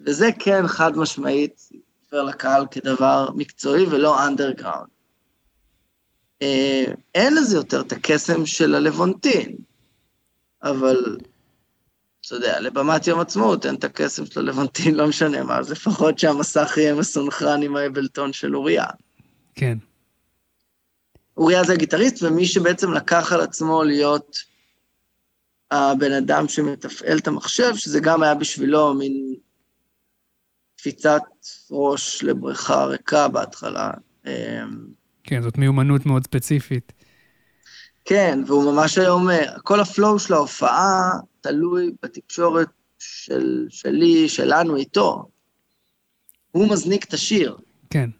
וזה כן חד משמעית עובר לקהל כדבר מקצועי ולא אנדרגראונד. אה, אין לזה יותר את הקסם של הלוונטין, אבל אתה יודע, לבמת יום עצמאות אין את הקסם של הלוונטין, לא משנה מה, אז לפחות שהמסך יהיה מסונכרן עם האבלטון של אוריה. כן. אוריה זה הגיטריסט, ומי שבעצם לקח על עצמו להיות הבן אדם שמתפעל את המחשב, שזה גם היה בשבילו מין קפיצת ראש לבריכה ריקה בהתחלה. אמ, כן, זאת מיומנות מאוד ספציפית. כן, והוא ממש היום, כל הפלואו של ההופעה תלוי בתקשורת של, שלי, שלנו איתו. הוא מזניק את השיר. כן.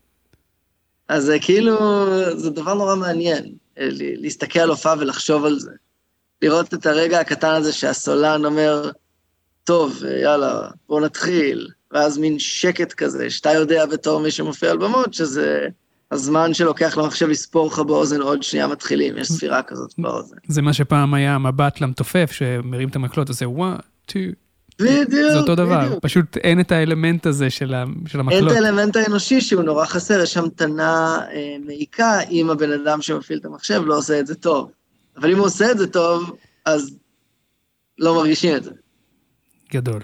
אז זה כאילו, זה דבר נורא מעניין, להסתכל על הופעה ולחשוב על זה. לראות את הרגע הקטן הזה שהסולן אומר, טוב, יאללה, בוא נתחיל, ואז מין שקט כזה, שאתה יודע בתור מי שמופיע על במות, שזה הזמן שלוקח למחשב לספור לך באוזן עוד שנייה מתחילים, יש ספירה כזאת באוזן. זה מה שפעם היה מבט למתופף, שמרים את המקלות, עושה 1, 2, בדיוק, זה אותו דבר, בדיוק. פשוט אין את האלמנט הזה של, ה, של המקלות. אין את האלמנט האנושי שהוא נורא חסר, יש המתנה אה, מעיקה אם הבן אדם שמפעיל את המחשב לא עושה את זה טוב. אבל אם הוא עושה את זה טוב, אז לא מרגישים את זה. גדול.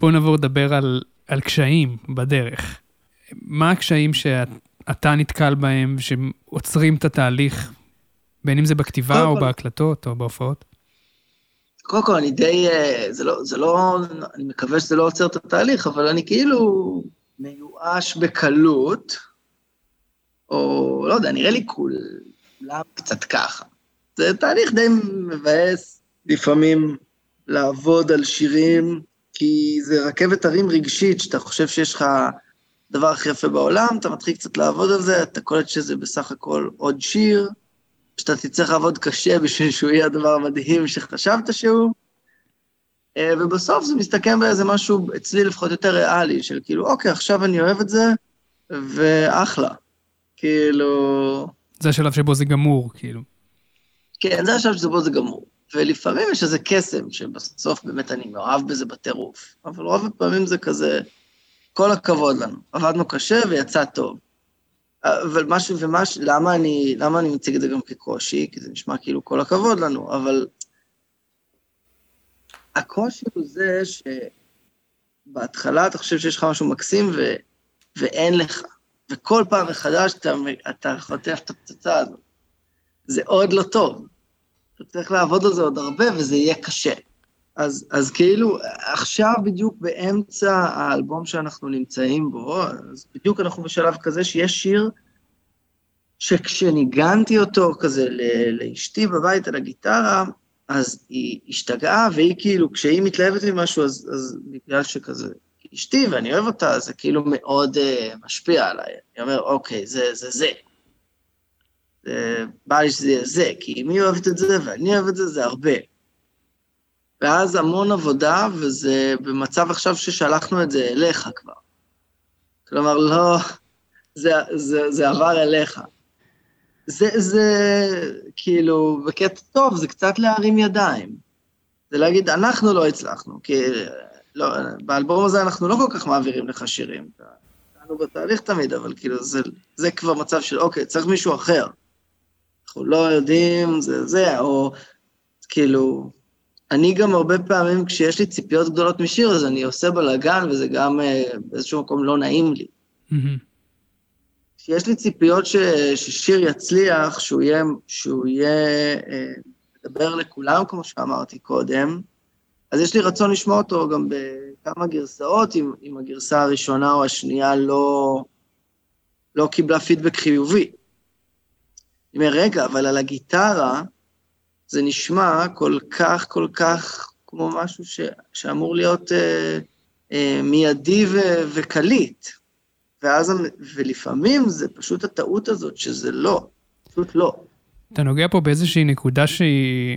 בואו נעבור לדבר על, על קשיים בדרך. מה הקשיים שאתה נתקל בהם, שעוצרים את התהליך, בין אם זה בכתיבה או כל... בהקלטות או בהופעות? קודם כל, אני די, אה, זה לא, זה לא, אני מקווה שזה לא עוצר את התהליך, אבל אני כאילו מיואש בקלות, או לא יודע, נראה לי כולם קצת ככה. זה תהליך די מבאס לפעמים לעבוד על שירים, כי זה רכבת הרים רגשית, שאתה חושב שיש לך דבר הכי יפה בעולם, אתה מתחיל קצת לעבוד על זה, אתה קולט שזה בסך הכל עוד שיר, שאתה תצטרך לעבוד קשה בשביל שהוא יהיה הדבר המדהים שחשבת שהוא, אה, ובסוף זה מסתכם באיזה משהו, אצלי לפחות יותר ריאלי, של כאילו, אוקיי, עכשיו אני אוהב את זה, ואחלה. כאילו... זה השלב שבו זה גמור, כאילו. כן, זה השלב שבו זה גמור. ולפעמים יש איזה קסם, שבסוף באמת אני מאוהב בזה בטירוף. אבל רוב הפעמים זה כזה, כל הכבוד לנו, עבדנו קשה ויצא טוב. אבל משהו, ומש, למה אני, למה אני מציג את זה גם כקושי? כי זה נשמע כאילו כל הכבוד לנו, אבל הקושי הוא זה שבהתחלה אתה חושב שיש לך משהו מקסים ו, ואין לך, וכל פעם מחדש אתה, אתה חוטף את הפצצה הזאת. זה עוד לא טוב. אתה צריך לעבוד על זה עוד הרבה וזה יהיה קשה. אז, אז כאילו, עכשיו בדיוק באמצע האלבום שאנחנו נמצאים בו, אז בדיוק אנחנו בשלב כזה שיש שיר שכשניגנתי אותו כזה לאשתי בבית על הגיטרה, אז היא השתגעה, והיא כאילו, כשהיא מתלהבת ממשהו, אז, אז בגלל שכזה, אשתי ואני אוהב אותה, זה כאילו מאוד uh, משפיע עליי. אני אומר, אוקיי, זה זה זה. בא לי שזה יהיה זה, כי היא אוהבת את זה ואני אוהב את זה, זה הרבה. ואז המון עבודה, וזה במצב עכשיו ששלחנו את זה אליך כבר. כלומר, לא, זה, זה, זה עבר אליך. זה, זה כאילו, בקטע טוב, זה קצת להרים ידיים. זה להגיד, אנחנו לא הצלחנו, כי לא, באלבום הזה אנחנו לא כל כך מעבירים לך שירים. אנחנו בתהליך תמיד, אבל כאילו, זה, זה כבר מצב של, אוקיי, צריך מישהו אחר. אנחנו לא יודעים, זה זה, או כאילו, אני גם הרבה פעמים, כשיש לי ציפיות גדולות משיר, אז אני עושה בלאגן, וזה גם אה, באיזשהו מקום לא נעים לי. כשיש לי ציפיות ש, ששיר יצליח, שהוא יהיה, שהוא יהיה, אה, מדבר לכולם, כמו שאמרתי קודם, אז יש לי רצון לשמוע אותו גם בכמה גרסאות, אם, אם הגרסה הראשונה או השנייה לא, לא קיבלה פידבק חיובי. אני אומר, רגע, אבל על הגיטרה זה נשמע כל כך, כל כך כמו משהו ש, שאמור להיות אה, אה, מיידי ו, וקליט. ואז, ולפעמים זה פשוט הטעות הזאת שזה לא, פשוט לא. אתה נוגע פה באיזושהי נקודה שהיא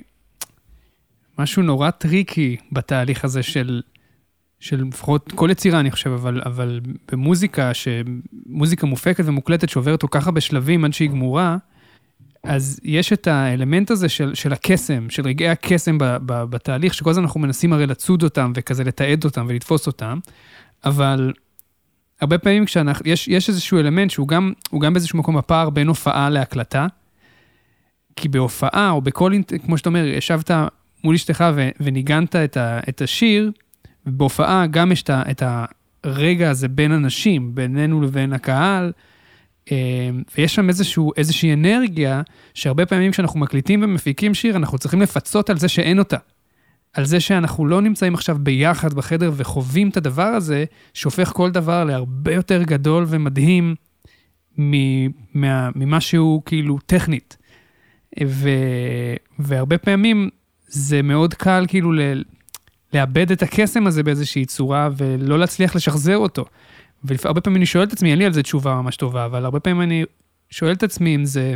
משהו נורא טריקי בתהליך הזה של, של לפחות כל יצירה, אני חושב, אבל, אבל במוזיקה, מוזיקה מופקת ומוקלטת שעוברת כל כך הרבה שלבים עד שהיא גמורה, אז יש את האלמנט הזה של, של הקסם, של רגעי הקסם ב, ב, בתהליך, שכל הזמן אנחנו מנסים הרי לצוד אותם וכזה לתעד אותם ולתפוס אותם, אבל הרבה פעמים כשאנחנו, יש, יש איזשהו אלמנט שהוא גם, גם באיזשהו מקום הפער בין הופעה להקלטה, כי בהופעה, או בכל, כמו שאתה אומר, ישבת מול אשתך ו, וניגנת את, ה, את השיר, ובהופעה גם יש את הרגע הזה בין אנשים, בינינו לבין הקהל, ויש שם איזשהו, איזושהי אנרגיה, שהרבה פעמים כשאנחנו מקליטים ומפיקים שיר, אנחנו צריכים לפצות על זה שאין אותה. על זה שאנחנו לא נמצאים עכשיו ביחד בחדר וחווים את הדבר הזה, שהופך כל דבר להרבה יותר גדול ומדהים ממה שהוא כאילו טכנית. ו, והרבה פעמים זה מאוד קל כאילו ל, לאבד את הקסם הזה באיזושהי צורה ולא להצליח לשחזר אותו. והרבה פעמים אני שואל את עצמי, אין לי על זה תשובה ממש טובה, אבל הרבה פעמים אני שואל את עצמי אם זה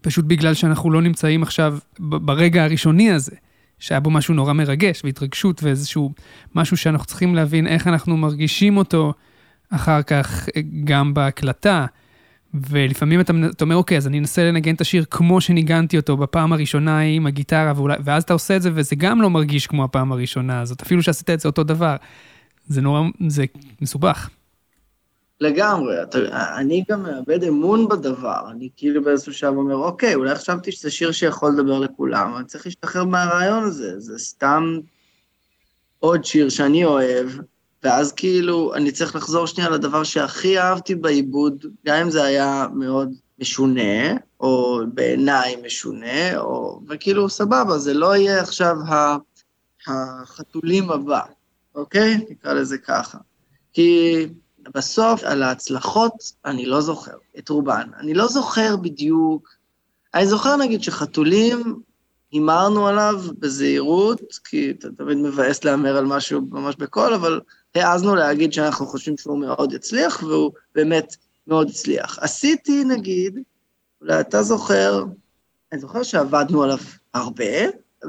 פשוט בגלל שאנחנו לא נמצאים עכשיו ברגע הראשוני הזה, שהיה בו משהו נורא מרגש והתרגשות ואיזשהו משהו שאנחנו צריכים להבין איך אנחנו מרגישים אותו אחר כך גם בהקלטה. ולפעמים אתה, אתה אומר, אוקיי, אז אני אנסה לנגן את השיר כמו שניגנתי אותו בפעם הראשונה עם הגיטרה, ואולי, ואז אתה עושה את זה, וזה גם לא מרגיש כמו הפעם הראשונה הזאת, אפילו שעשית את זה אותו דבר. זה נורא, זה מסובך. לגמרי, אתה, אני גם מאבד אמון בדבר, אני כאילו באיזשהו שלב אומר, אוקיי, אולי חשבתי שזה שיר שיכול לדבר לכולם, אני צריך להשתחרר מהרעיון הזה, זה סתם עוד שיר שאני אוהב, ואז כאילו אני צריך לחזור שנייה לדבר שהכי אהבתי בעיבוד, גם אם זה היה מאוד משונה, או בעיניי משונה, או... וכאילו, סבבה, זה לא יהיה עכשיו החתולים הבא, אוקיי? נקרא לזה ככה. כי בסוף, על ההצלחות, אני לא זוכר, את רובן. אני לא זוכר בדיוק, אני זוכר נגיד שחתולים, הימרנו עליו בזהירות, כי אתה תמיד מבאס להמר על משהו ממש בקול, אבל העזנו להגיד שאנחנו חושבים שהוא מאוד יצליח, והוא באמת מאוד הצליח. עשיתי, נגיד, אולי אתה זוכר, אני זוכר שעבדנו עליו הרבה,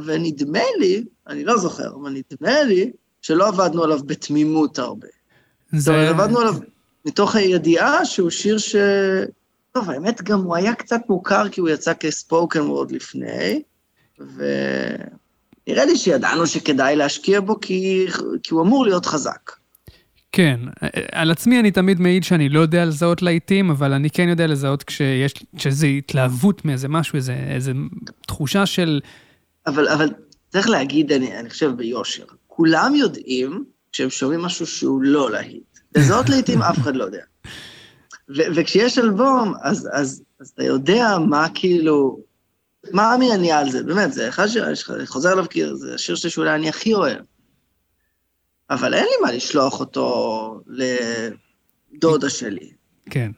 ונדמה לי, אני לא זוכר, אבל נדמה לי שלא עבדנו עליו בתמימות הרבה. זה... זאת אומרת, עבדנו עליו מתוך הידיעה שהוא שיר ש... טוב, האמת, גם הוא היה קצת מוכר כי הוא יצא כספוקן וורד לפני, ונראה לי שידענו שכדאי להשקיע בו כי, כי הוא אמור להיות חזק. כן, על עצמי אני תמיד מעיד שאני לא יודע לזהות להיטים, אבל אני כן יודע לזהות כשיש, כשזה התלהבות מאיזה משהו, איזה, איזה תחושה של... אבל, אבל צריך להגיד, אני, אני חושב ביושר, כולם יודעים כשהם שומעים משהו שהוא לא להיט. לזהות להיטים אף אחד לא יודע. ו- וכשיש אלבום, אז, אז, אז אתה יודע מה כאילו, מה עמי על זה? באמת, זה אחד שאני חוזר אליו כי זה השיר שלי שאולי אני הכי אוהב. אבל אין לי מה לשלוח אותו לדודה שלי. כן.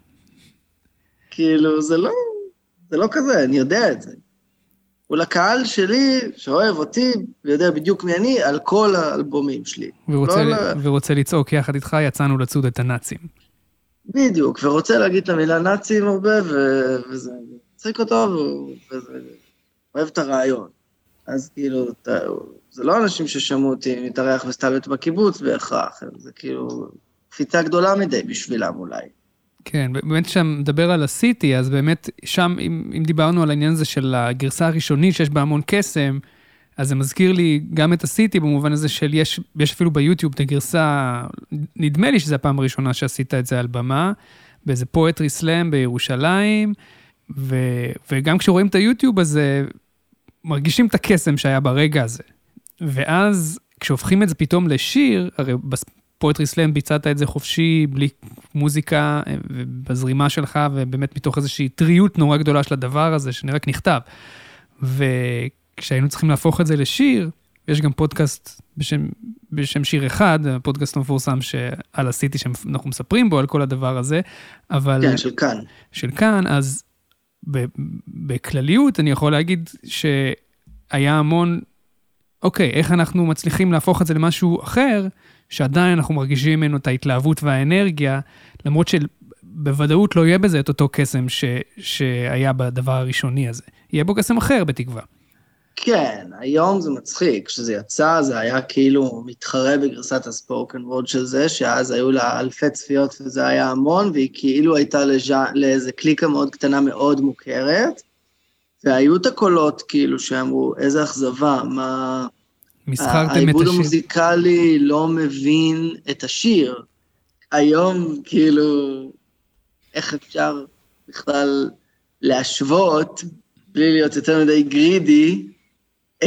כאילו, זה לא, זה לא כזה, אני יודע את זה. הוא לקהל שלי, שאוהב אותי, ויודע בדיוק מי אני, על כל האלבומים שלי. ורוצה, לא ורוצה לצעוק יחד איתך, יצאנו לצוד את הנאצים. בדיוק, ורוצה להגיד את המילה נאצים הרבה, וזה מצחיק אותו, ואוהב את הרעיון. אז כאילו, זה לא אנשים ששמעו אותי מתארח וסטלבט בקיבוץ בהכרח, זה כאילו קפיצה גדולה מדי בשבילם אולי. כן, באמת כשאתה מדבר על הסיטי, אז באמת שם, אם, אם דיברנו על העניין הזה של הגרסה הראשונית שיש בה המון קסם, אז זה מזכיר לי גם את הסיטי במובן הזה של יש, יש אפילו ביוטיוב את הגרסה, נדמה לי שזו הפעם הראשונה שעשית את זה על במה, באיזה פואטרי סלאם בירושלים, ו, וגם כשרואים את היוטיוב הזה, מרגישים את הקסם שהיה ברגע הזה. ואז כשהופכים את זה פתאום לשיר, הרי פואטרי סלאם ביצעת את זה חופשי, בלי מוזיקה, בזרימה שלך, ובאמת מתוך איזושהי טריות נורא גדולה של הדבר הזה, שנראה נכתב. וכשהיינו צריכים להפוך את זה לשיר, יש גם פודקאסט בשם, בשם שיר אחד, הפודקאסט המפורסם שעל הסיטי שאנחנו מספרים בו, על כל הדבר הזה, אבל... כן, של כאן. של כאן, אז בכלליות אני יכול להגיד שהיה המון, אוקיי, איך אנחנו מצליחים להפוך את זה למשהו אחר, שעדיין אנחנו מרגישים ממנו את ההתלהבות והאנרגיה, למרות שבוודאות לא יהיה בזה את אותו קסם ש, שהיה בדבר הראשוני הזה. יהיה בו קסם אחר, בתקווה. כן, היום זה מצחיק, כשזה יצא זה היה כאילו מתחרה בגרסת הספורקן וורד של זה, שאז היו לה אלפי צפיות וזה היה המון, והיא כאילו הייתה לז'ה, לאיזה קליקה מאוד קטנה מאוד מוכרת, והיו את הקולות כאילו שאמרו, איזה אכזבה, מה... מסחרתם את השיר. העיבוד המוזיקלי לא מבין את השיר. היום, כאילו, איך אפשר בכלל להשוות, בלי להיות יותר מדי גרידי,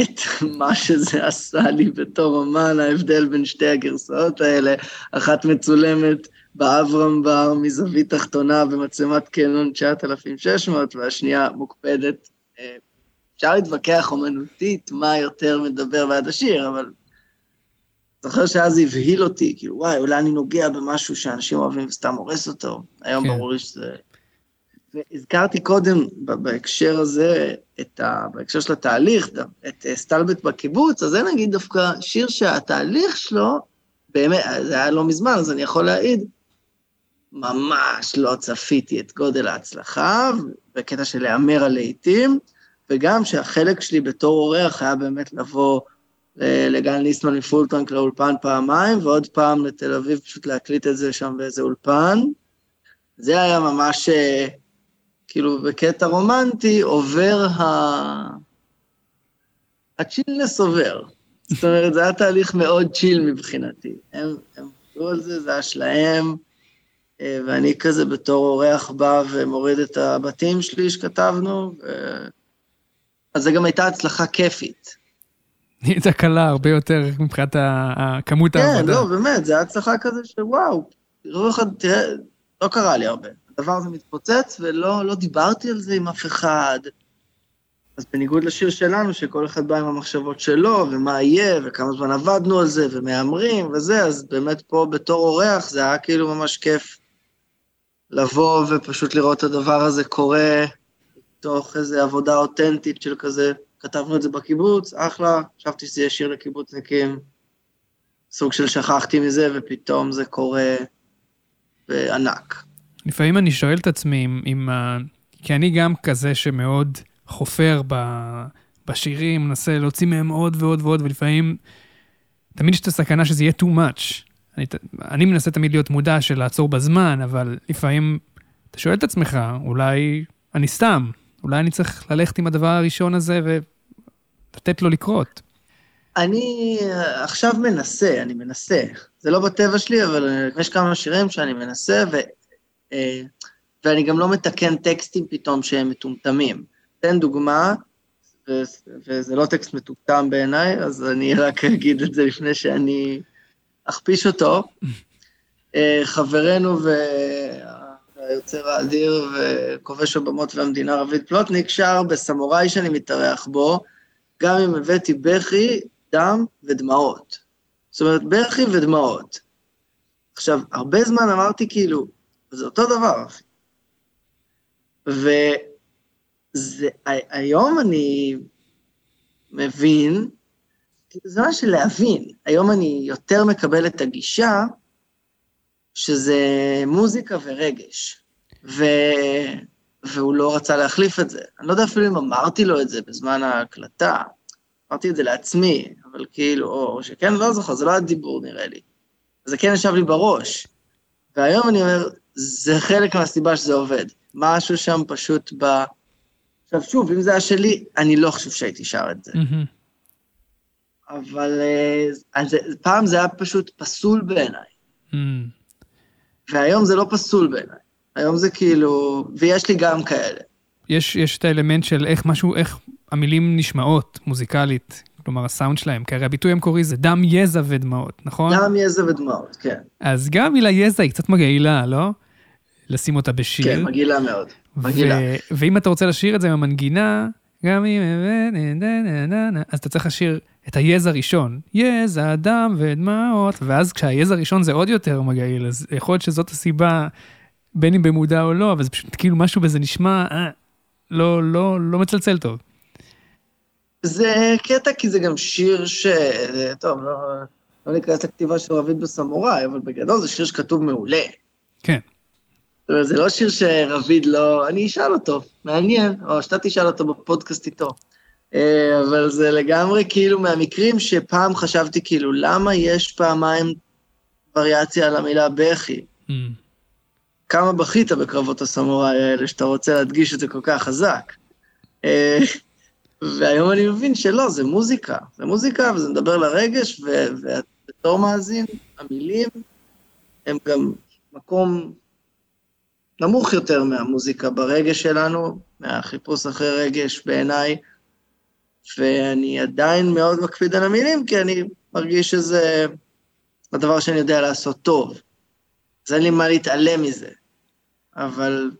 את מה שזה עשה לי בתור אמן, ההבדל בין שתי הגרסאות האלה, אחת מצולמת באברהם בר מזווית תחתונה במצלמת קנון 9600, והשנייה מוקפדת אה, אפשר להתווכח אומנותית מה יותר מדבר בעד השיר, אבל זוכר שאז הבהיל אותי, כאילו, וואי, אולי אני נוגע במשהו שאנשים אוהבים וסתם הורס אותו. היום כן. ברור לי שזה... והזכרתי קודם, בהקשר הזה, את ה... בהקשר של התהליך, את אה, סטלבט בקיבוץ, אז זה נגיד דווקא שיר שהתהליך שלו, באמת, זה היה לא מזמן, אז אני יכול להעיד, ממש לא צפיתי את גודל ההצלחה, בקטע של להמר על לעיתים, וגם שהחלק שלי בתור אורח היה באמת לבוא לגל ניסמן מפולטרנק לאולפן פעמיים, ועוד פעם לתל אביב פשוט להקליט את זה שם באיזה אולפן. זה היה ממש, אה, כאילו, בקטע רומנטי, עובר ה... הצ'ילנס עובר. זאת אומרת, זה היה תהליך מאוד צ'יל מבחינתי. הם עבדו על זה, זה היה שלהם, אה, ואני כזה בתור אורח בא ומוריד את הבתים שלי שכתבנו, ו... אז זו גם הייתה הצלחה כיפית. נהיית קלה הרבה יותר מבחינת כמות העבודה. כן, לא, באמת, זו הייתה הצלחה כזה שוואו, תראו איך, תראה, לא קרה לי הרבה. הדבר הזה מתפוצץ, ולא לא דיברתי על זה עם אף אחד. אז בניגוד לשיר שלנו, שכל אחד בא עם המחשבות שלו, ומה יהיה, וכמה זמן עבדנו על זה, ומהמרים וזה, אז באמת פה בתור אורח זה היה כאילו ממש כיף לבוא ופשוט לראות את הדבר הזה קורה מתוך איזו עבודה אותנטית של כזה, כתבנו את זה בקיבוץ, אחלה, חשבתי שזה יהיה שיר לקיבוצניקים, סוג של שכחתי מזה, ופתאום זה קורה בענק. לפעמים אני שואל את עצמי אם, אם כי אני גם כזה שמאוד חופר ב, בשירים, מנסה להוציא מהם עוד ועוד ועוד, ולפעמים, תמיד יש את הסכנה שזה יהיה too much. אני, אני מנסה תמיד להיות מודע של לעצור בזמן, אבל לפעמים אתה שואל את עצמך, אולי אני סתם, אולי אני צריך ללכת עם הדבר הראשון הזה ולתת לו לקרות. אני עכשיו מנסה, אני מנסה. זה לא בטבע שלי, אבל יש כמה שירים שאני מנסה, ו, אה, ואני גם לא מתקן טקסטים פתאום שהם מטומטמים. תן דוגמה, ו, וזה לא טקסט מטומטם בעיניי, אז אני רק אגיד את זה לפני שאני אכפיש אותו. אה, חברנו היוצר האדיר וכובש הבמות והמדינה רביד פלוטניק, שר בסמוראי שאני מתארח בו, גם אם הבאתי בכי, דם ודמעות. זאת אומרת, בכי ודמעות. עכשיו, הרבה זמן אמרתי כאילו, זה אותו דבר, אחי. והיום אני מבין, זה מה של להבין. היום אני יותר מקבל את הגישה שזה מוזיקה ורגש. ו... והוא לא רצה להחליף את זה. אני לא יודע אפילו אם אמרתי לו את זה בזמן ההקלטה, אמרתי את זה לעצמי, אבל כאילו, או שכן, לא זוכר, זה לא היה דיבור נראה לי. זה כן ישב לי בראש. והיום אני אומר, זה חלק מהסיבה שזה עובד. משהו שם פשוט ב... עכשיו שוב, אם זה היה שלי, אני לא חושב שהייתי שר את זה. Mm-hmm. אבל אה, אז, פעם זה היה פשוט פסול בעיניי. והיום זה לא פסול בעיניי. היום זה כאילו, ויש לי גם כאלה. יש, יש את האלמנט של איך משהו, איך המילים נשמעות מוזיקלית, כלומר הסאונד שלהם, כי הרי הביטוי המקורי זה דם, יזע ודמעות, נכון? דם, יזע ודמעות, כן. אז גם המילה יזע היא קצת מגעילה, לא? לשים אותה בשיר. כן, מגעילה מאוד, מגעילה. ואם אתה רוצה לשיר את זה עם המנגינה, גם אם... אז אתה צריך לשיר את היזע ראשון. יזע, דם ודמעות, ואז כשהיזע הראשון זה עוד יותר מגעיל, אז יכול להיות שזאת הסיבה, בין אם במודע או לא, אבל זה פשוט כאילו משהו בזה נשמע אה, לא, לא, לא מצלצל טוב. זה קטע כי זה גם שיר ש... טוב, לא, לא ניכנס לכתיבה של רביד בסמוראי, אבל בגדול זה שיר שכתוב מעולה. כן. זה לא שיר שרביד לא... אני אשאל אותו, מעניין, או שאתה תשאל אותו בפודקאסט איתו. אה, אבל זה לגמרי כאילו מהמקרים שפעם חשבתי כאילו, למה יש פעמיים וריאציה על המילה בכי? Mm. כמה בכית בקרבות הסמוראי האלה, שאתה רוצה להדגיש את זה כל כך חזק. אה, והיום אני מבין שלא, זה מוזיקה. זה מוזיקה, וזה מדבר לרגש, ובתור מאזין, המילים הם גם מקום נמוך יותר מהמוזיקה ברגש שלנו, מהחיפוש אחרי רגש בעיניי, ואני עדיין מאוד מקפיד על המילים, כי אני מרגיש שזה הדבר שאני יודע לעשות טוב. אז אין לי מה להתעלם מזה, אבל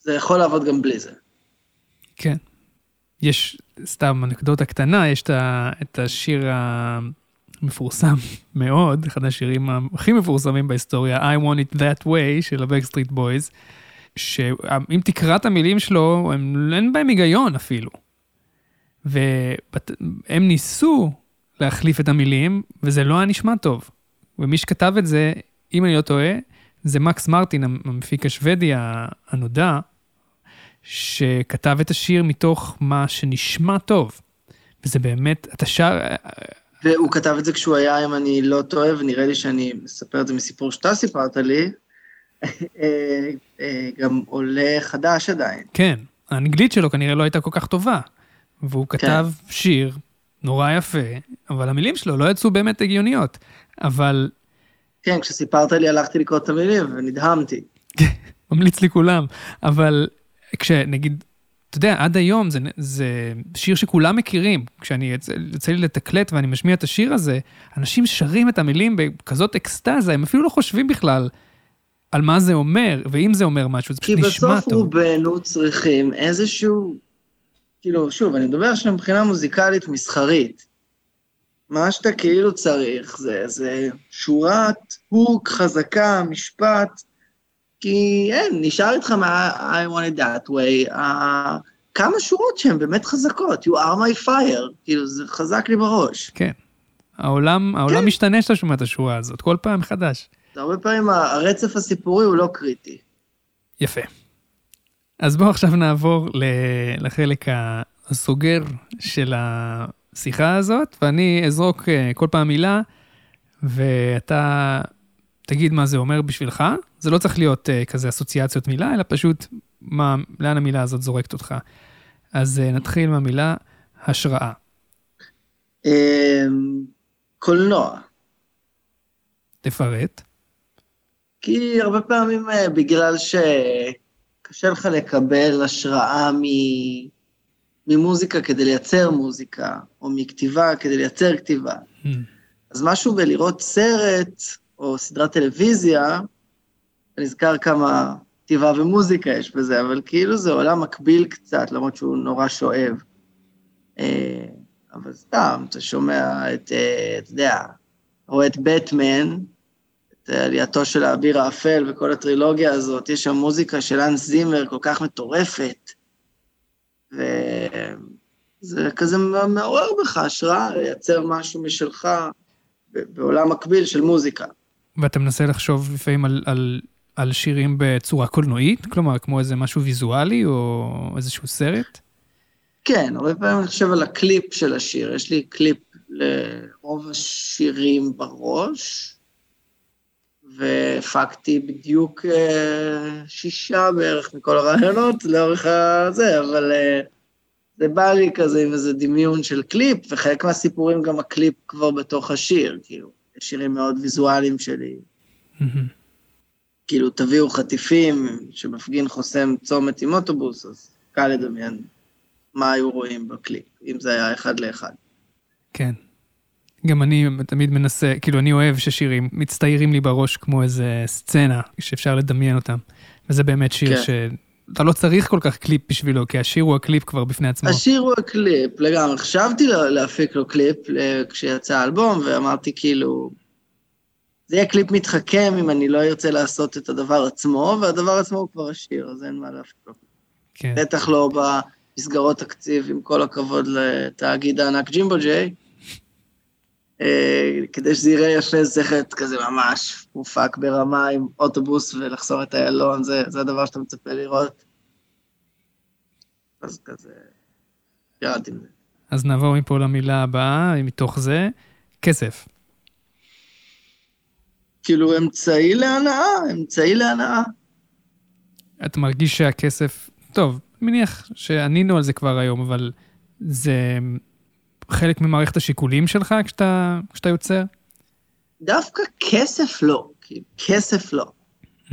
זה יכול לעבוד גם בלי זה. כן. יש, סתם אנקדוטה קטנה, יש את השיר המפורסם מאוד, אחד השירים הכי מפורסמים בהיסטוריה, I want it that way, של ה-Backstreet Boys, שאם תקרא את המילים שלו, הם, אין בהם היגיון אפילו. והם ניסו להחליף את המילים, וזה לא היה נשמע טוב. ומי שכתב את זה, אם אני לא טועה, זה מקס מרטין, המפיק השוודי הנודע, שכתב את השיר מתוך מה שנשמע טוב. וזה באמת, אתה שר... והוא כתב את זה כשהוא היה, אם אני לא טועה, ונראה לי שאני מספר את זה מסיפור שאתה סיפרת לי, אה, אה, גם עולה חדש עדיין. כן, האנגלית שלו כנראה לא הייתה כל כך טובה. והוא. כתב כן. שיר נורא יפה, אבל המילים שלו לא יצאו באמת הגיוניות. אבל... כן, כשסיפרת לי הלכתי לקרוא את המילים ונדהמתי. ממליץ לי כולם, אבל כשנגיד, אתה יודע, עד היום זה, זה שיר שכולם מכירים. כשאני, יוצא לי לתקלט ואני משמיע את השיר הזה, אנשים שרים את המילים בכזאת אקסטזה, הם אפילו לא חושבים בכלל על מה זה אומר, ואם זה אומר משהו, זה פשוט נשמע טוב. כי בסוף רובנו צריכים איזשהו, כאילו, שוב, אני מדבר עכשיו מבחינה מוזיקלית מסחרית. מה שאתה כאילו צריך זה, זה שורת הוק חזקה, משפט, כי אין, נשאר איתך מה I want it that way, uh, כמה שורות שהן באמת חזקות, you are my fire, כאילו זה חזק לי בראש. כן. העולם, העולם כן. משתנה שאתה שומע את השורה הזאת, כל פעם חדש. הרבה פעמים הרצף הסיפורי הוא לא קריטי. יפה. אז בואו עכשיו נעבור לחלק הסוגר של השיחה הזאת, ואני אזרוק אה, כל פעם מילה, ואתה תגיד מה זה אומר בשבילך. זה לא צריך להיות uh, כזה אסוציאציות מילה, אלא פשוט מה, לאן המילה הזאת זורקת אותך. אז uh, נתחיל מהמילה השראה. Um, קולנוע. תפרט. כי הרבה פעמים בגלל שקשה לך לקבל השראה מ... ממוזיקה כדי לייצר מוזיקה, או מכתיבה כדי לייצר כתיבה. Mm. אז משהו בלראות סרט, או סדרת טלוויזיה, נזכר כמה כתיבה ומוזיקה יש בזה, אבל כאילו זה עולם מקביל קצת, למרות שהוא נורא שואב. אה, אבל סתם, אתה שומע את, אה, אתה יודע, רואה את בטמן, את עלייתו של האביר האפל וכל הטרילוגיה הזאת, יש שם מוזיקה של אנס זימר כל כך מטורפת, וזה כזה מעורר בך השראה לייצר משהו משלך בעולם מקביל של מוזיקה. ואתה מנסה לחשוב לפעמים על, על, על שירים בצורה קולנועית? כלומר, כמו איזה משהו ויזואלי או איזשהו סרט? כן, הרבה פעמים אני חושב על הקליפ של השיר. יש לי קליפ לרוב השירים בראש, והפקתי בדיוק אה, שישה בערך מכל הרעיונות לאורך הזה, אבל אה, זה בא לי כזה עם איזה דמיון של קליפ, וחלק מהסיפורים גם הקליפ כבר בתוך השיר, כאילו, שירים מאוד ויזואליים שלי. כאילו, תביאו חטיפים, שמפגין חוסם צומת עם אוטובוס, אז קל לדמיין מה היו רואים בקליפ, אם זה היה אחד לאחד. כן. גם אני תמיד מנסה, כאילו, אני אוהב ששירים מצטיירים לי בראש כמו איזה סצנה שאפשר לדמיין אותם. וזה באמת שיר כן. שאתה לא צריך כל כך קליפ בשבילו, כי השיר הוא הקליפ כבר בפני עצמו. השיר הוא הקליפ, לגמרי. חשבתי להפיק לו קליפ כשיצא האלבום, ואמרתי כאילו, זה יהיה קליפ מתחכם אם אני לא ארצה לעשות את הדבר עצמו, והדבר עצמו הוא כבר השיר, אז אין מה להפיק לו. כן. בטח לא במסגרות תקציב, עם כל הכבוד לתאגיד הענק ג'ימבו ג'יי. אה, כדי שזה יראה יפה, זה צריך להיות כזה ממש מופק ברמה עם אוטובוס ולחסום את איילון, זה, זה הדבר שאתה מצפה לראות. אז כזה, ירדתי מזה. אז נעבור מפה למילה הבאה, מתוך זה, כסף. כאילו אמצעי להנאה, אמצעי להנאה. אתה מרגיש שהכסף, טוב, מניח שענינו על זה כבר היום, אבל זה חלק ממערכת השיקולים שלך כשאתה, כשאתה יוצר? דווקא כסף לא, כסף לא. Hmm.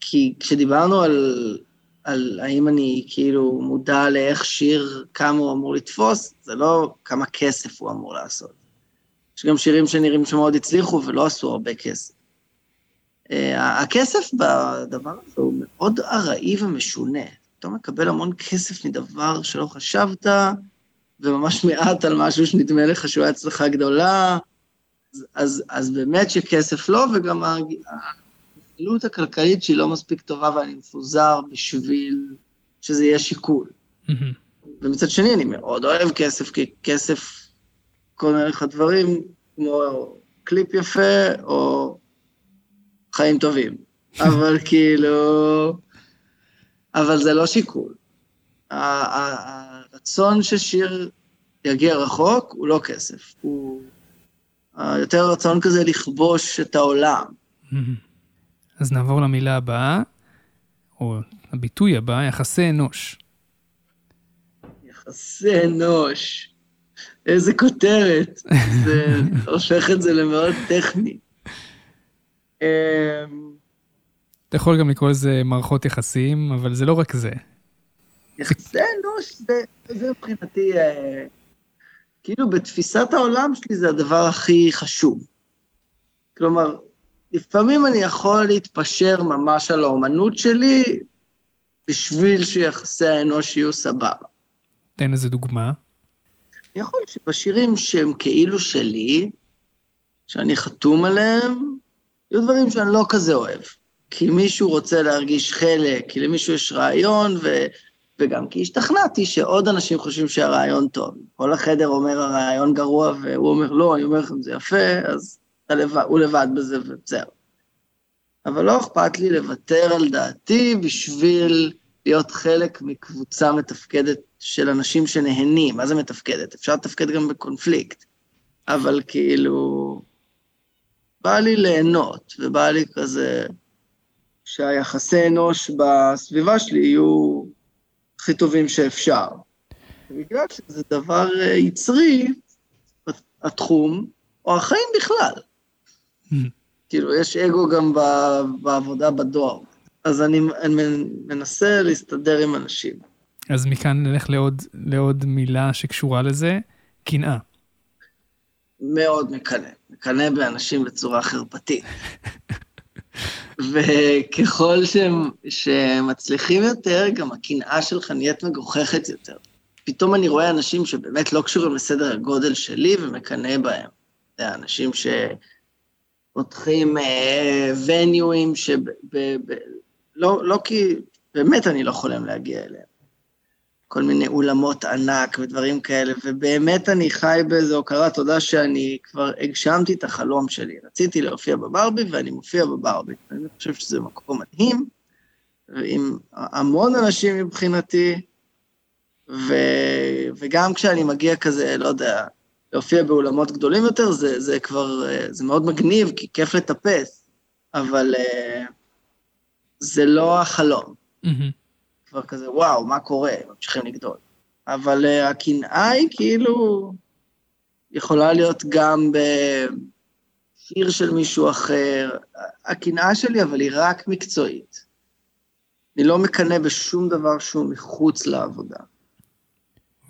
כי כשדיברנו על, על האם אני כאילו מודע לאיך שיר, כמה הוא אמור לתפוס, זה לא כמה כסף הוא אמור לעשות. יש גם שירים שנראים שמאוד הצליחו ולא עשו הרבה כסף. Uh, הכסף בדבר הזה הוא מאוד ארעי ומשונה. אתה מקבל המון כסף מדבר שלא חשבת, וממש מעט על משהו שנדמה לך שהוא היה הצלחה גדולה, אז, אז, אז באמת שכסף לא, וגם הפעילות הכלכלית שהיא לא מספיק טובה ואני מפוזר בשביל שזה יהיה שיקול. Mm-hmm. ומצד שני, אני מאוד אוהב כסף, כי כסף קונה לך דברים כמו קליפ יפה או חיים טובים. אבל כאילו... אבל זה לא שיקול. הרצון ששיר יגיע רחוק הוא לא כסף, הוא יותר רצון כזה לכבוש את העולם. אז נעבור למילה הבאה, או הביטוי הבא, יחסי אנוש. יחסי אנוש. איזה כותרת. זה הופך את זה למאוד טכני. אתה יכול גם לקרוא לזה מערכות יחסים, אבל זה לא רק זה. יחסי אנוש זה, זה מבחינתי, אה, כאילו בתפיסת העולם שלי זה הדבר הכי חשוב. כלומר, לפעמים אני יכול להתפשר ממש על האומנות שלי בשביל שיחסי האנוש יהיו סבבה. תן איזה דוגמה. יכול להיות שבשירים שהם כאילו שלי, שאני חתום עליהם, יהיו דברים שאני לא כזה אוהב. כי מישהו רוצה להרגיש חלק, כי למישהו יש רעיון, ו... וגם כי השתכנעתי שעוד אנשים חושבים שהרעיון טוב. כל החדר אומר הרעיון גרוע, והוא אומר לא, אני אומר לכם זה יפה, אז לבד, הוא לבד בזה וזהו. אבל לא אכפת לי לוותר על דעתי בשביל להיות חלק מקבוצה מתפקדת של אנשים שנהנים. מה זה מתפקדת? אפשר לתפקד גם בקונפליקט, אבל כאילו, בא לי ליהנות, ובא לי כזה שהיחסי אנוש בסביבה שלי יהיו הכי טובים שאפשר. בגלל שזה דבר אה, יצרי, התחום, או החיים בכלל. כאילו, יש אגו גם בעבודה בדואר. אז אני, אני מנסה להסתדר עם אנשים. אז מכאן נלך לעוד, לעוד מילה שקשורה לזה, קנאה. מאוד מקנא. מקנא באנשים בצורה חרפתית. וככל שהם, שמצליחים יותר, גם הקנאה שלך נהיית מגוחכת יותר. פתאום אני רואה אנשים שבאמת לא קשורים לסדר הגודל שלי ומקנא בהם. זה אנשים שפותחים אה, וניואים לא, לא כי באמת אני לא חולם להגיע אליהם. כל מיני אולמות ענק ודברים כאלה, ובאמת אני חי באיזו הוקרת תודה שאני כבר הגשמתי את החלום שלי. רציתי להופיע בברבי ואני מופיע בברבי. אני חושב שזה מקום מדהים, עם המון אנשים מבחינתי, ו... וגם כשאני מגיע כזה, לא יודע, להופיע באולמות גדולים יותר, זה, זה כבר, זה מאוד מגניב, כי כיף לטפס, אבל אה, זה לא החלום. Mm-hmm. כבר כזה, וואו, מה קורה? ממשיכים לגדול. אבל uh, הקנאה היא כאילו יכולה להיות גם בשיר של מישהו אחר. הקנאה שלי, אבל היא רק מקצועית. אני לא מקנא בשום דבר שהוא מחוץ לעבודה.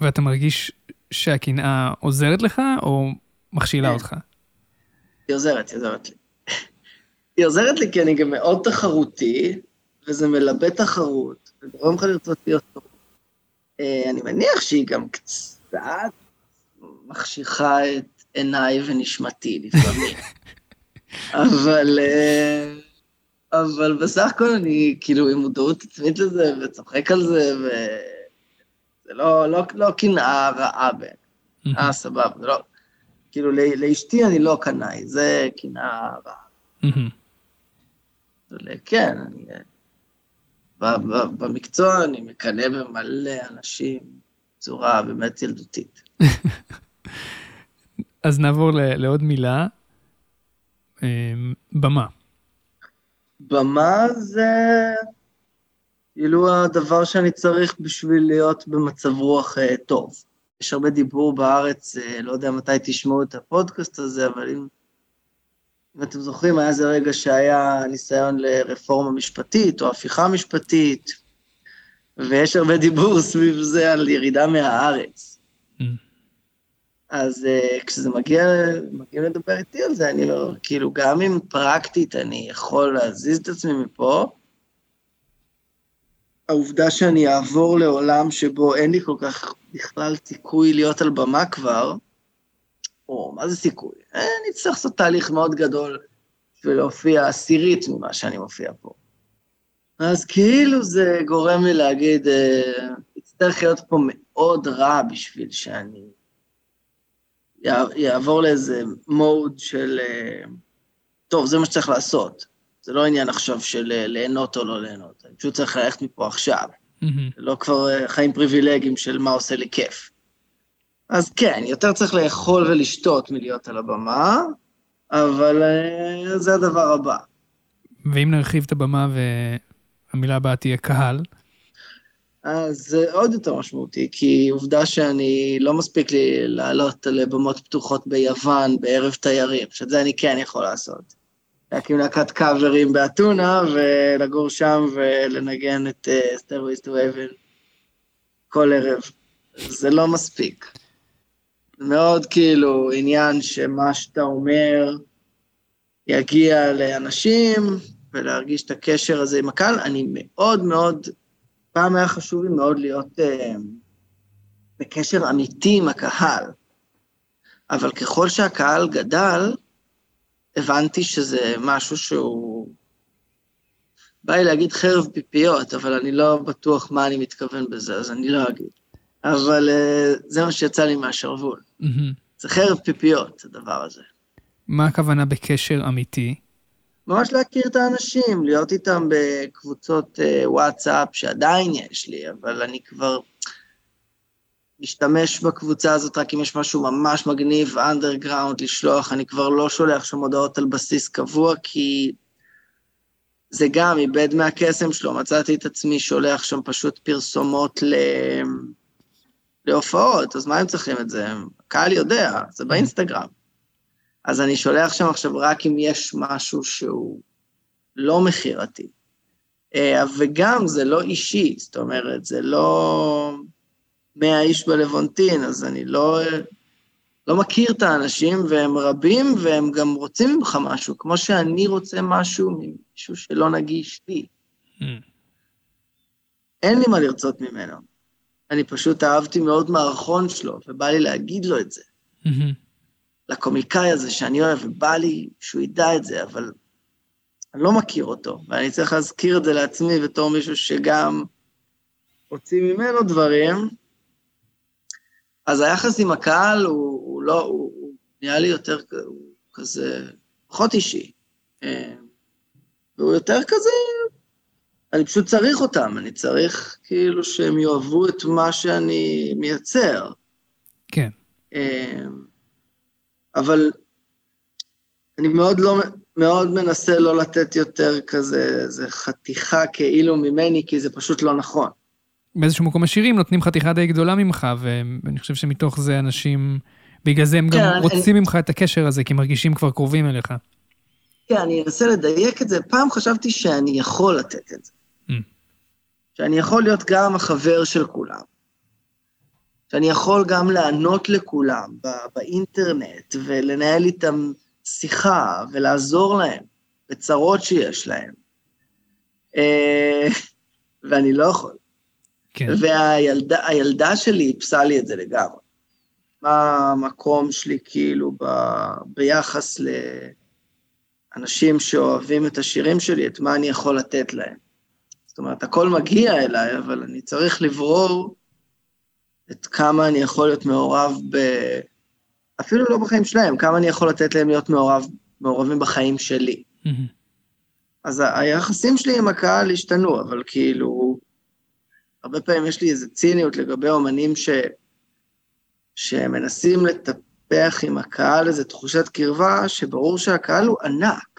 ואתה מרגיש שהקנאה עוזרת לך, או מכשילה כן. אותך? היא עוזרת, היא עוזרת לי. היא עוזרת לי כי אני גם מאוד תחרותי, וזה מלבה תחרות, וגורם לך לרצות להיות טוב. אה, אני מניח שהיא גם קצת מחשיכה את עיניי ונשמתי לפעמים. אבל, אה, אבל בסך הכל אני כאילו עם מודעות עצמית לזה, וצוחק על זה, וזה לא, לא, לא קנאה רעה בין. אה, סבבה, זה לא... כאילו, לאשתי אני לא קנאי, זה קנאה רעה. כן, אני... במקצוע אני מקנא במלא אנשים בצורה באמת ילדותית. אז נעבור לעוד מילה, אמ, במה. במה זה כאילו הדבר שאני צריך בשביל להיות במצב רוח אה, טוב. יש הרבה דיבור בארץ, אה, לא יודע מתי תשמעו את הפודקאסט הזה, אבל אם אם אתם זוכרים, היה איזה רגע שהיה ניסיון לרפורמה משפטית או הפיכה משפטית, ויש הרבה דיבור סביב זה על ירידה מהארץ. Mm. אז uh, כשזה מגיע, מגיע לדבר איתי על זה, אני לא, כאילו, גם אם פרקטית אני יכול להזיז את עצמי מפה, העובדה שאני אעבור לעולם שבו אין לי כל כך בכלל סיכוי להיות על במה כבר, או מה זה סיכוי? אני אצטרך לעשות תהליך מאוד גדול בשביל להופיע עשירית ממה שאני מופיע פה. אז כאילו זה גורם לי להגיד, אה, יצטרך להיות פה מאוד רע בשביל שאני יעבור לאיזה מוד של, אה, טוב, זה מה שצריך לעשות. זה לא עניין עכשיו של אה, ליהנות או לא ליהנות, אני פשוט צריך ללכת מפה עכשיו. Mm-hmm. לא כבר חיים פריבילגיים של מה עושה לי כיף. אז כן, יותר צריך לאכול ולשתות מלהיות על הבמה, אבל uh, זה הדבר הבא. ואם נרחיב את הבמה והמילה הבאה תהיה קהל? אז זה עוד יותר משמעותי, כי עובדה שאני, לא מספיק לי לעלות לבמות פתוחות ביוון בערב תיירים, שאת זה אני כן יכול לעשות. להקים להקת קאברים באתונה ולגור שם ולנגן את uh, Stairways to Heaven כל ערב. זה לא מספיק. מאוד כאילו עניין שמה שאתה אומר יגיע לאנשים ולהרגיש את הקשר הזה עם הקהל. אני מאוד מאוד, פעם היה חשוב לי מאוד להיות uh, בקשר אמיתי עם הקהל, אבל ככל שהקהל גדל, הבנתי שזה משהו שהוא... בא לי להגיד חרב פיפיות, אבל אני לא בטוח מה אני מתכוון בזה, אז אני לא אגיד. אבל uh, זה מה שיצא לי מהשרוול. Mm-hmm. זה חרב פיפיות, הדבר הזה. מה הכוונה בקשר אמיתי? ממש להכיר את האנשים, להיות איתם בקבוצות uh, וואטסאפ, שעדיין יש לי, אבל אני כבר משתמש בקבוצה הזאת רק אם יש משהו ממש מגניב, אנדרגראונד, לשלוח, אני כבר לא שולח שם הודעות על בסיס קבוע, כי זה גם איבד מהקסם שלו, מצאתי את עצמי שולח שם פשוט פרסומות ל... להופעות, אז מה הם צריכים את זה? הקהל יודע, זה באינסטגרם. אז אני שולח שם עכשיו רק אם יש משהו שהוא לא מכירתי. אה, וגם זה לא אישי, זאת אומרת, זה לא מאה איש בלוונטין, אז אני לא לא מכיר את האנשים, והם רבים, והם גם רוצים ממך משהו, כמו שאני רוצה משהו ממישהו שלא נגיש לי. Mm. אין לי מה לרצות ממנו. אני פשוט אהבתי מאוד מערכון שלו, ובא לי להגיד לו את זה. Mm-hmm. לקומיקאי הזה שאני אוהב, ובא לי שהוא ידע את זה, אבל אני לא מכיר אותו, ואני צריך להזכיר את זה לעצמי בתור מישהו שגם הוציא ממנו דברים. אז היחס עם הקהל הוא, הוא לא, הוא, הוא נהיה לי יותר, הוא כזה, פחות אישי. אה, והוא יותר כזה, אני פשוט צריך אותם, אני צריך כאילו שהם יאהבו את מה שאני מייצר. כן. אה, אבל אני מאוד לא, מאוד מנסה לא לתת יותר כזה, איזה חתיכה כאילו ממני, כי זה פשוט לא נכון. באיזשהו מקום השירים נותנים חתיכה די גדולה ממך, ואני חושב שמתוך זה אנשים, בגלל זה הם גם כן, רוצים אני... ממך את הקשר הזה, כי מרגישים כבר קרובים אליך. כן, אני אנסה לדייק את זה. פעם חשבתי שאני יכול לתת את זה. שאני יכול להיות גם החבר של כולם. שאני יכול גם לענות לכולם באינטרנט ולנהל איתם שיחה ולעזור להם בצרות שיש להם. אה, ואני לא יכול. כן. והילדה שלי איפסה לי את זה לגמרי. מה המקום שלי כאילו ב, ביחס לאנשים שאוהבים את השירים שלי, את מה אני יכול לתת להם. זאת אומרת, הכל מגיע אליי, אבל אני צריך לברור את כמה אני יכול להיות מעורב ב... אפילו לא בחיים שלהם, כמה אני יכול לתת להם להיות מעורב, מעורבים בחיים שלי. Mm-hmm. אז היחסים שלי עם הקהל השתנו, אבל כאילו, הרבה פעמים יש לי איזו ציניות לגבי אומנים ש... שמנסים לטפח עם הקהל איזו תחושת קרבה, שברור שהקהל הוא ענק.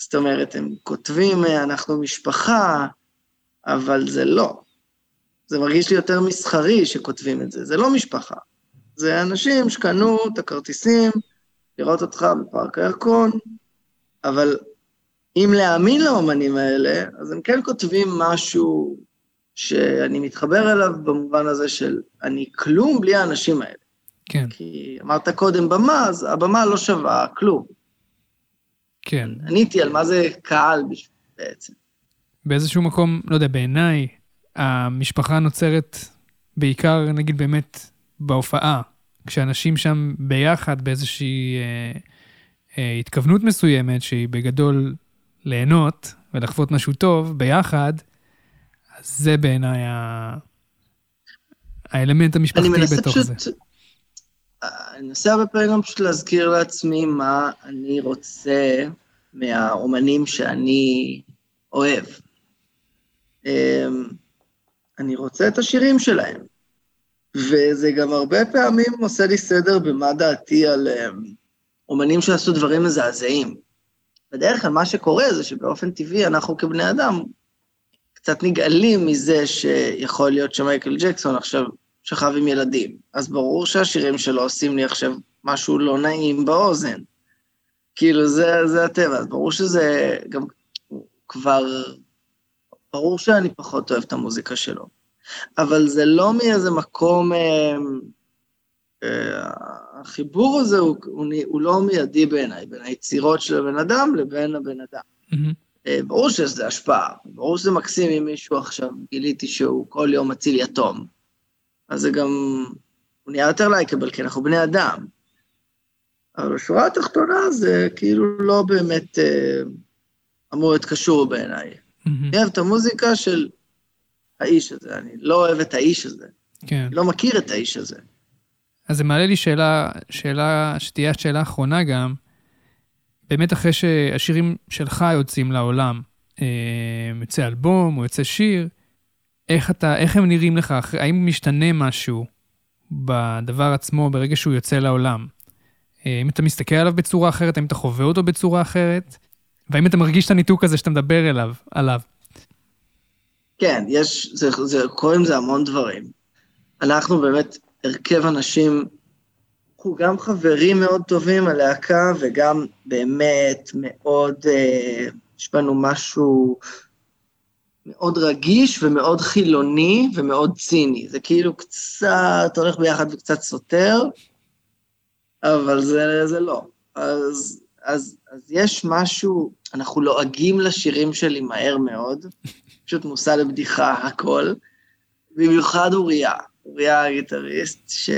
זאת אומרת, הם כותבים, אנחנו משפחה, אבל זה לא. זה מרגיש לי יותר מסחרי שכותבים את זה, זה לא משפחה. זה אנשים שקנו את הכרטיסים לראות אותך בפארק הירקון, אבל אם להאמין לאומנים האלה, אז הם כן כותבים משהו שאני מתחבר אליו במובן הזה של אני כלום בלי האנשים האלה. כן. כי אמרת קודם במה, אז הבמה לא שווה כלום. כן. עניתי על מה זה קהל בעצם. באיזשהו מקום, לא יודע, בעיניי, המשפחה נוצרת בעיקר, נגיד, באמת בהופעה, כשאנשים שם ביחד באיזושהי אה, אה, התכוונות מסוימת, שהיא בגדול ליהנות ולחוות משהו טוב ביחד, אז זה בעיניי ה... האלמנט המשפחתי בתוך פשוט, זה. אני מנסה הרבה פעמים גם פשוט להזכיר לעצמי מה אני רוצה מהאומנים שאני אוהב. אמ, אני רוצה את השירים שלהם. וזה גם הרבה פעמים עושה לי סדר במה דעתי על um, אומנים שעשו דברים מזעזעים. בדרך כלל מה שקורה זה שבאופן טבעי אנחנו כבני אדם קצת נגאלים מזה שיכול להיות שמייקל ג'קסון עכשיו שכב עם ילדים. אז ברור שהשירים שלו עושים לי עכשיו משהו לא נעים באוזן. כאילו, זה, זה הטבע, אז ברור שזה גם כבר... ברור שאני פחות אוהב את המוזיקה שלו. אבל זה לא מאיזה מקום... אה, אה, החיבור הזה הוא, הוא, הוא לא מיידי בעיניי, בין היצירות של הבן אדם לבין הבן אדם. Mm-hmm. ברור שזה השפעה, ברור שזה מקסים אם מישהו עכשיו גיליתי שהוא כל יום מציל יתום. אז זה גם, הוא נהיה יותר לייקבל, כי אנחנו בני אדם. אבל בשורה התחתונה זה כאילו לא באמת אה, אמור להיות קשור בעיניי. Mm-hmm. אני אוהב את המוזיקה של האיש הזה, אני לא אוהב את האיש הזה. כן. לא מכיר את האיש הזה. אז זה מעלה לי שאלה, שאלה שתהיה השאלה האחרונה גם, באמת אחרי שהשירים שלך יוצאים לעולם, אה, יוצא אלבום או יוצא שיר, איך, אתה, איך הם נראים לך? האם משתנה משהו בדבר עצמו ברגע שהוא יוצא לעולם? אה, האם אתה מסתכל עליו בצורה אחרת? האם אתה חווה אותו בצורה אחרת? והאם אתה מרגיש את הניתוק הזה שאתה מדבר אליו, עליו? כן, יש, זה, זה, קוראים לזה המון דברים. אנחנו באמת הרכב אנשים, אנחנו גם חברים מאוד טובים, הלהקה, וגם באמת מאוד, אה, יש בנו משהו מאוד רגיש ומאוד חילוני ומאוד ציני. זה כאילו קצת הולך ביחד וקצת סותר, אבל זה, זה לא. אז, אז, אז יש משהו, אנחנו לועגים לשירים שלי מהר מאוד, פשוט מושא לבדיחה, הכל. במיוחד אוריה, אוריה הגיטריסט, ש...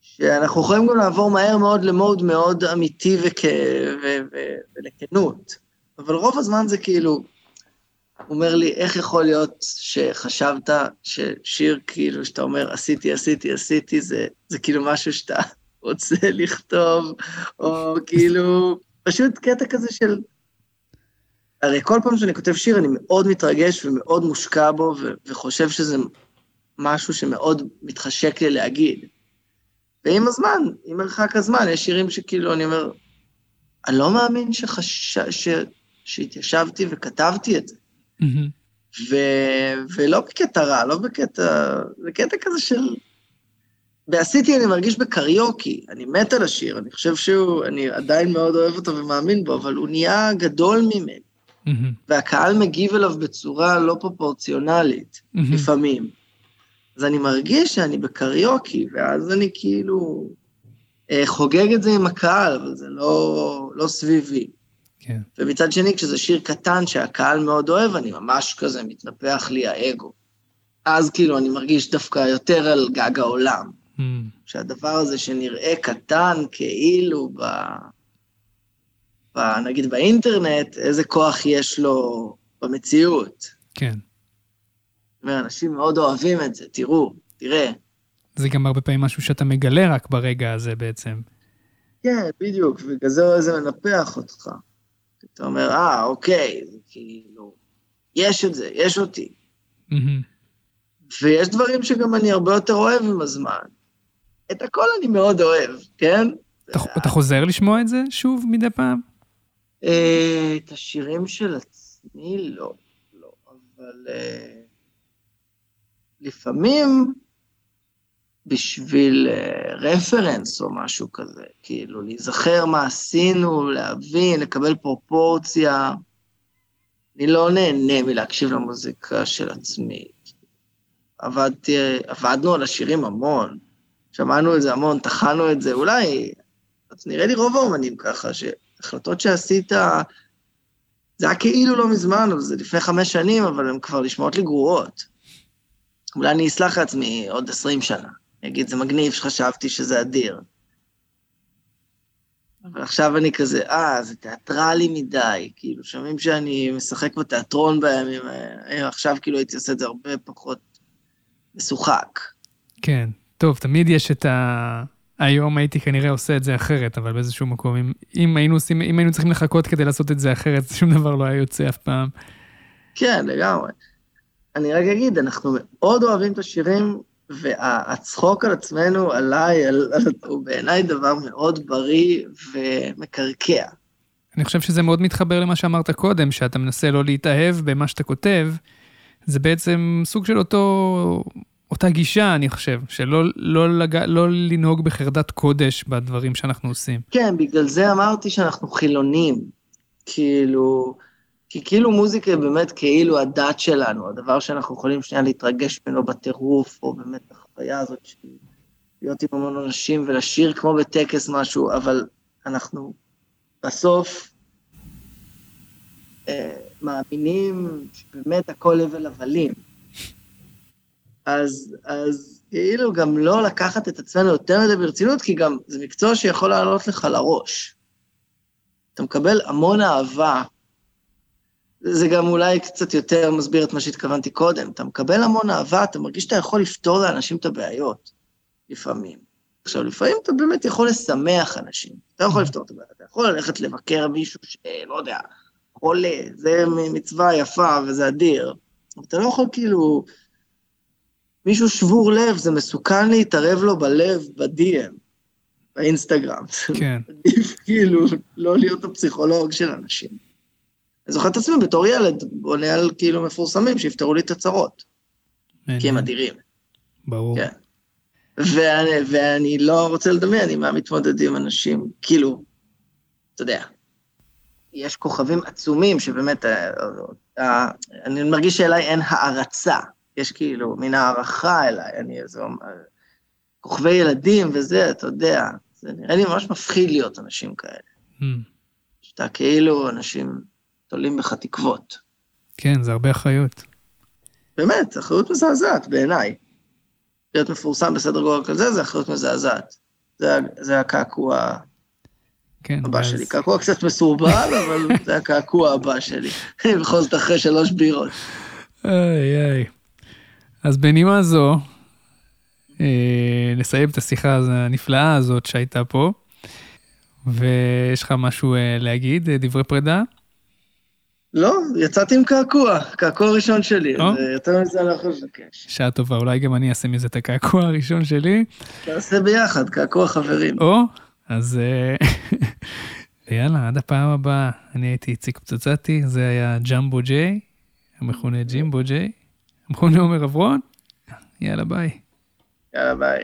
שאנחנו יכולים גם לעבור מהר מאוד למוד מאוד אמיתי וכ... ו... ו... ולכנות. אבל רוב הזמן זה כאילו, אומר לי, איך יכול להיות שחשבת ששיר כאילו, שאתה אומר, עשיתי, עשיתי, עשיתי, זה, זה כאילו משהו שאתה רוצה לכתוב, או כאילו, פשוט קטע כזה של... הרי כל פעם שאני כותב שיר, אני מאוד מתרגש ומאוד מושקע בו, ו- וחושב שזה משהו שמאוד מתחשק לי להגיד. ועם הזמן, עם מרחק הזמן, יש שירים שכאילו, אני אומר, אני לא מאמין שחש... ש... שהתיישבתי וכתבתי את זה. ו... ולא בקטע רע, לא בקטע... בקטע כזה של... ועשיתי, אני מרגיש בקריוקי, אני מת על השיר, אני חושב שהוא, אני עדיין מאוד אוהב אותו ומאמין בו, אבל הוא נהיה גדול ממני. והקהל מגיב אליו בצורה לא פרופורציונלית, לפעמים. אז אני מרגיש שאני בקריוקי, ואז אני כאילו אה, חוגג את זה עם הקהל, אבל זה לא, לא סביבי. כן. ומצד שני, כשזה שיר קטן שהקהל מאוד אוהב, אני ממש כזה מתנפח לי האגו. אז כאילו אני מרגיש דווקא יותר על גג העולם. Mm. שהדבר הזה שנראה קטן כאילו ב... ב... נגיד באינטרנט, איזה כוח יש לו במציאות. כן. זאת אומרת, אנשים מאוד אוהבים את זה, תראו, תראה. זה גם הרבה פעמים משהו שאתה מגלה רק ברגע הזה בעצם. כן, בדיוק, ובגלל זה זה מנפח אותך. אתה אומר, אה, אוקיי, זה כאילו, יש את זה, יש אותי. ויש דברים שגם אני הרבה יותר אוהב עם הזמן. את הכל אני מאוד אוהב, כן? אתה, אתה חוזר לשמוע את זה שוב מדי פעם? אה, את השירים של עצמי, לא, לא, אבל אה, לפעמים בשביל אה, רפרנס או משהו כזה, כאילו להיזכר מה עשינו, להבין, לקבל פרופורציה. אני לא נהנה מלהקשיב למוזיקה של עצמי. עבדתי, עבדנו על השירים המון, שמענו את זה המון, טחנו את זה, אולי, אז נראה לי רוב האומנים ככה, שהחלטות שעשית, זה היה כאילו לא מזמן, אבל זה לפני חמש שנים, אבל הן כבר נשמעות לי גרועות. אולי אני אסלח לעצמי עוד עשרים שנה. אגיד, זה מגניב שחשבתי שזה אדיר. אבל עכשיו אני כזה, אה, זה תיאטרלי מדי, כאילו, שומעים שאני משחק בתיאטרון בימים, עכשיו כאילו הייתי עושה את זה הרבה פחות משוחק. כן, טוב, תמיד יש את ה... היום הייתי כנראה עושה את זה אחרת, אבל באיזשהו מקום, אם, אם, היינו, עושים, אם היינו צריכים לחכות כדי לעשות את זה אחרת, שום דבר לא היה יוצא אף פעם. כן, לגמרי. אני רק אגיד, אנחנו מאוד אוהבים את השירים, והצחוק על עצמנו, עליי, על, על, הוא בעיניי דבר מאוד בריא ומקרקע. אני חושב שזה מאוד מתחבר למה שאמרת קודם, שאתה מנסה לא להתאהב במה שאתה כותב, זה בעצם סוג של אותו, אותה גישה, אני חושב, שלא לא, לג... לא לנהוג בחרדת קודש בדברים שאנחנו עושים. כן, בגלל זה אמרתי שאנחנו חילונים. כאילו, כי כאילו מוזיקה היא באמת כאילו הדת שלנו, הדבר שאנחנו יכולים שנייה להתרגש ממנו בטירוף, או באמת החוויה הזאת של להיות עם המון אנשים ולשיר כמו בטקס משהו, אבל אנחנו בסוף אה, מאמינים שבאמת הכל הבל הבלים. אז, אז כאילו גם לא לקחת את עצמנו יותר מדי ברצינות, כי גם זה מקצוע שיכול לעלות לך לראש. אתה מקבל המון אהבה זה גם אולי קצת יותר מסביר את מה שהתכוונתי קודם. אתה מקבל המון אהבה, אתה מרגיש שאתה יכול לפתור לאנשים את הבעיות, לפעמים. עכשיו, לפעמים אתה באמת יכול לשמח אנשים. אתה יכול לפתור את הבעיה, אתה יכול ללכת לבקר מישהו שלא יודע, חולה, זה מצווה יפה וזה אדיר. אתה לא יכול כאילו... מישהו שבור לב, זה מסוכן להתערב לו בלב, ב-DM, באינסטגרם. כן. עדיף כאילו לא להיות הפסיכולוג של אנשים. אני זוכר את עצמי בתור ילד, בונה על כאילו מפורסמים שיפתרו לי את הצרות. כי הם אדירים. ברור. כן. ואני, ואני לא רוצה לדמיין עם מה מתמודדים אנשים, כאילו, אתה יודע, יש כוכבים עצומים שבאמת, אה, אה, אני מרגיש שאליי אין הערצה, יש כאילו מין הערכה אליי, אני איזה... כוכבי ילדים וזה, אתה יודע, זה נראה לי ממש מפחיד להיות אנשים כאלה. Mm. שאתה כאילו, אנשים תולים בך תקוות. כן, זה הרבה אחריות. באמת, אחריות מזעזעת בעיניי. להיות מפורסם בסדר גודל כזה, זה אחריות מזעזעת. זה, זה הקעקוע כן, הבא ואז- שלי. קעקוע קצת מסורבל, אבל זה הקעקוע הבא שלי. בכל זאת אחרי שלוש בירות. איי איי. אז בנימה זו, אה, נסיים את השיחה הנפלאה הזאת שהייתה פה, ויש לך משהו אה, להגיד, אה, דברי פרידה? לא, יצאתי עם קעקוע, קעקוע ראשון שלי, או. אז אה, יותר מזה אני לא יכול לבקש. שעה טובה, אולי גם אני אעשה מזה את הקעקוע הראשון שלי, נעשה ביחד, קעקוע חברים. או, אז אה, יאללה, עד הפעם הבאה. אני הייתי איציק פצצתי, זה היה ג'מבו ג'יי, המכונה ג'ימבו ג'יי, המכונה עומר אברון. יאללה, ביי. יאללה, ביי.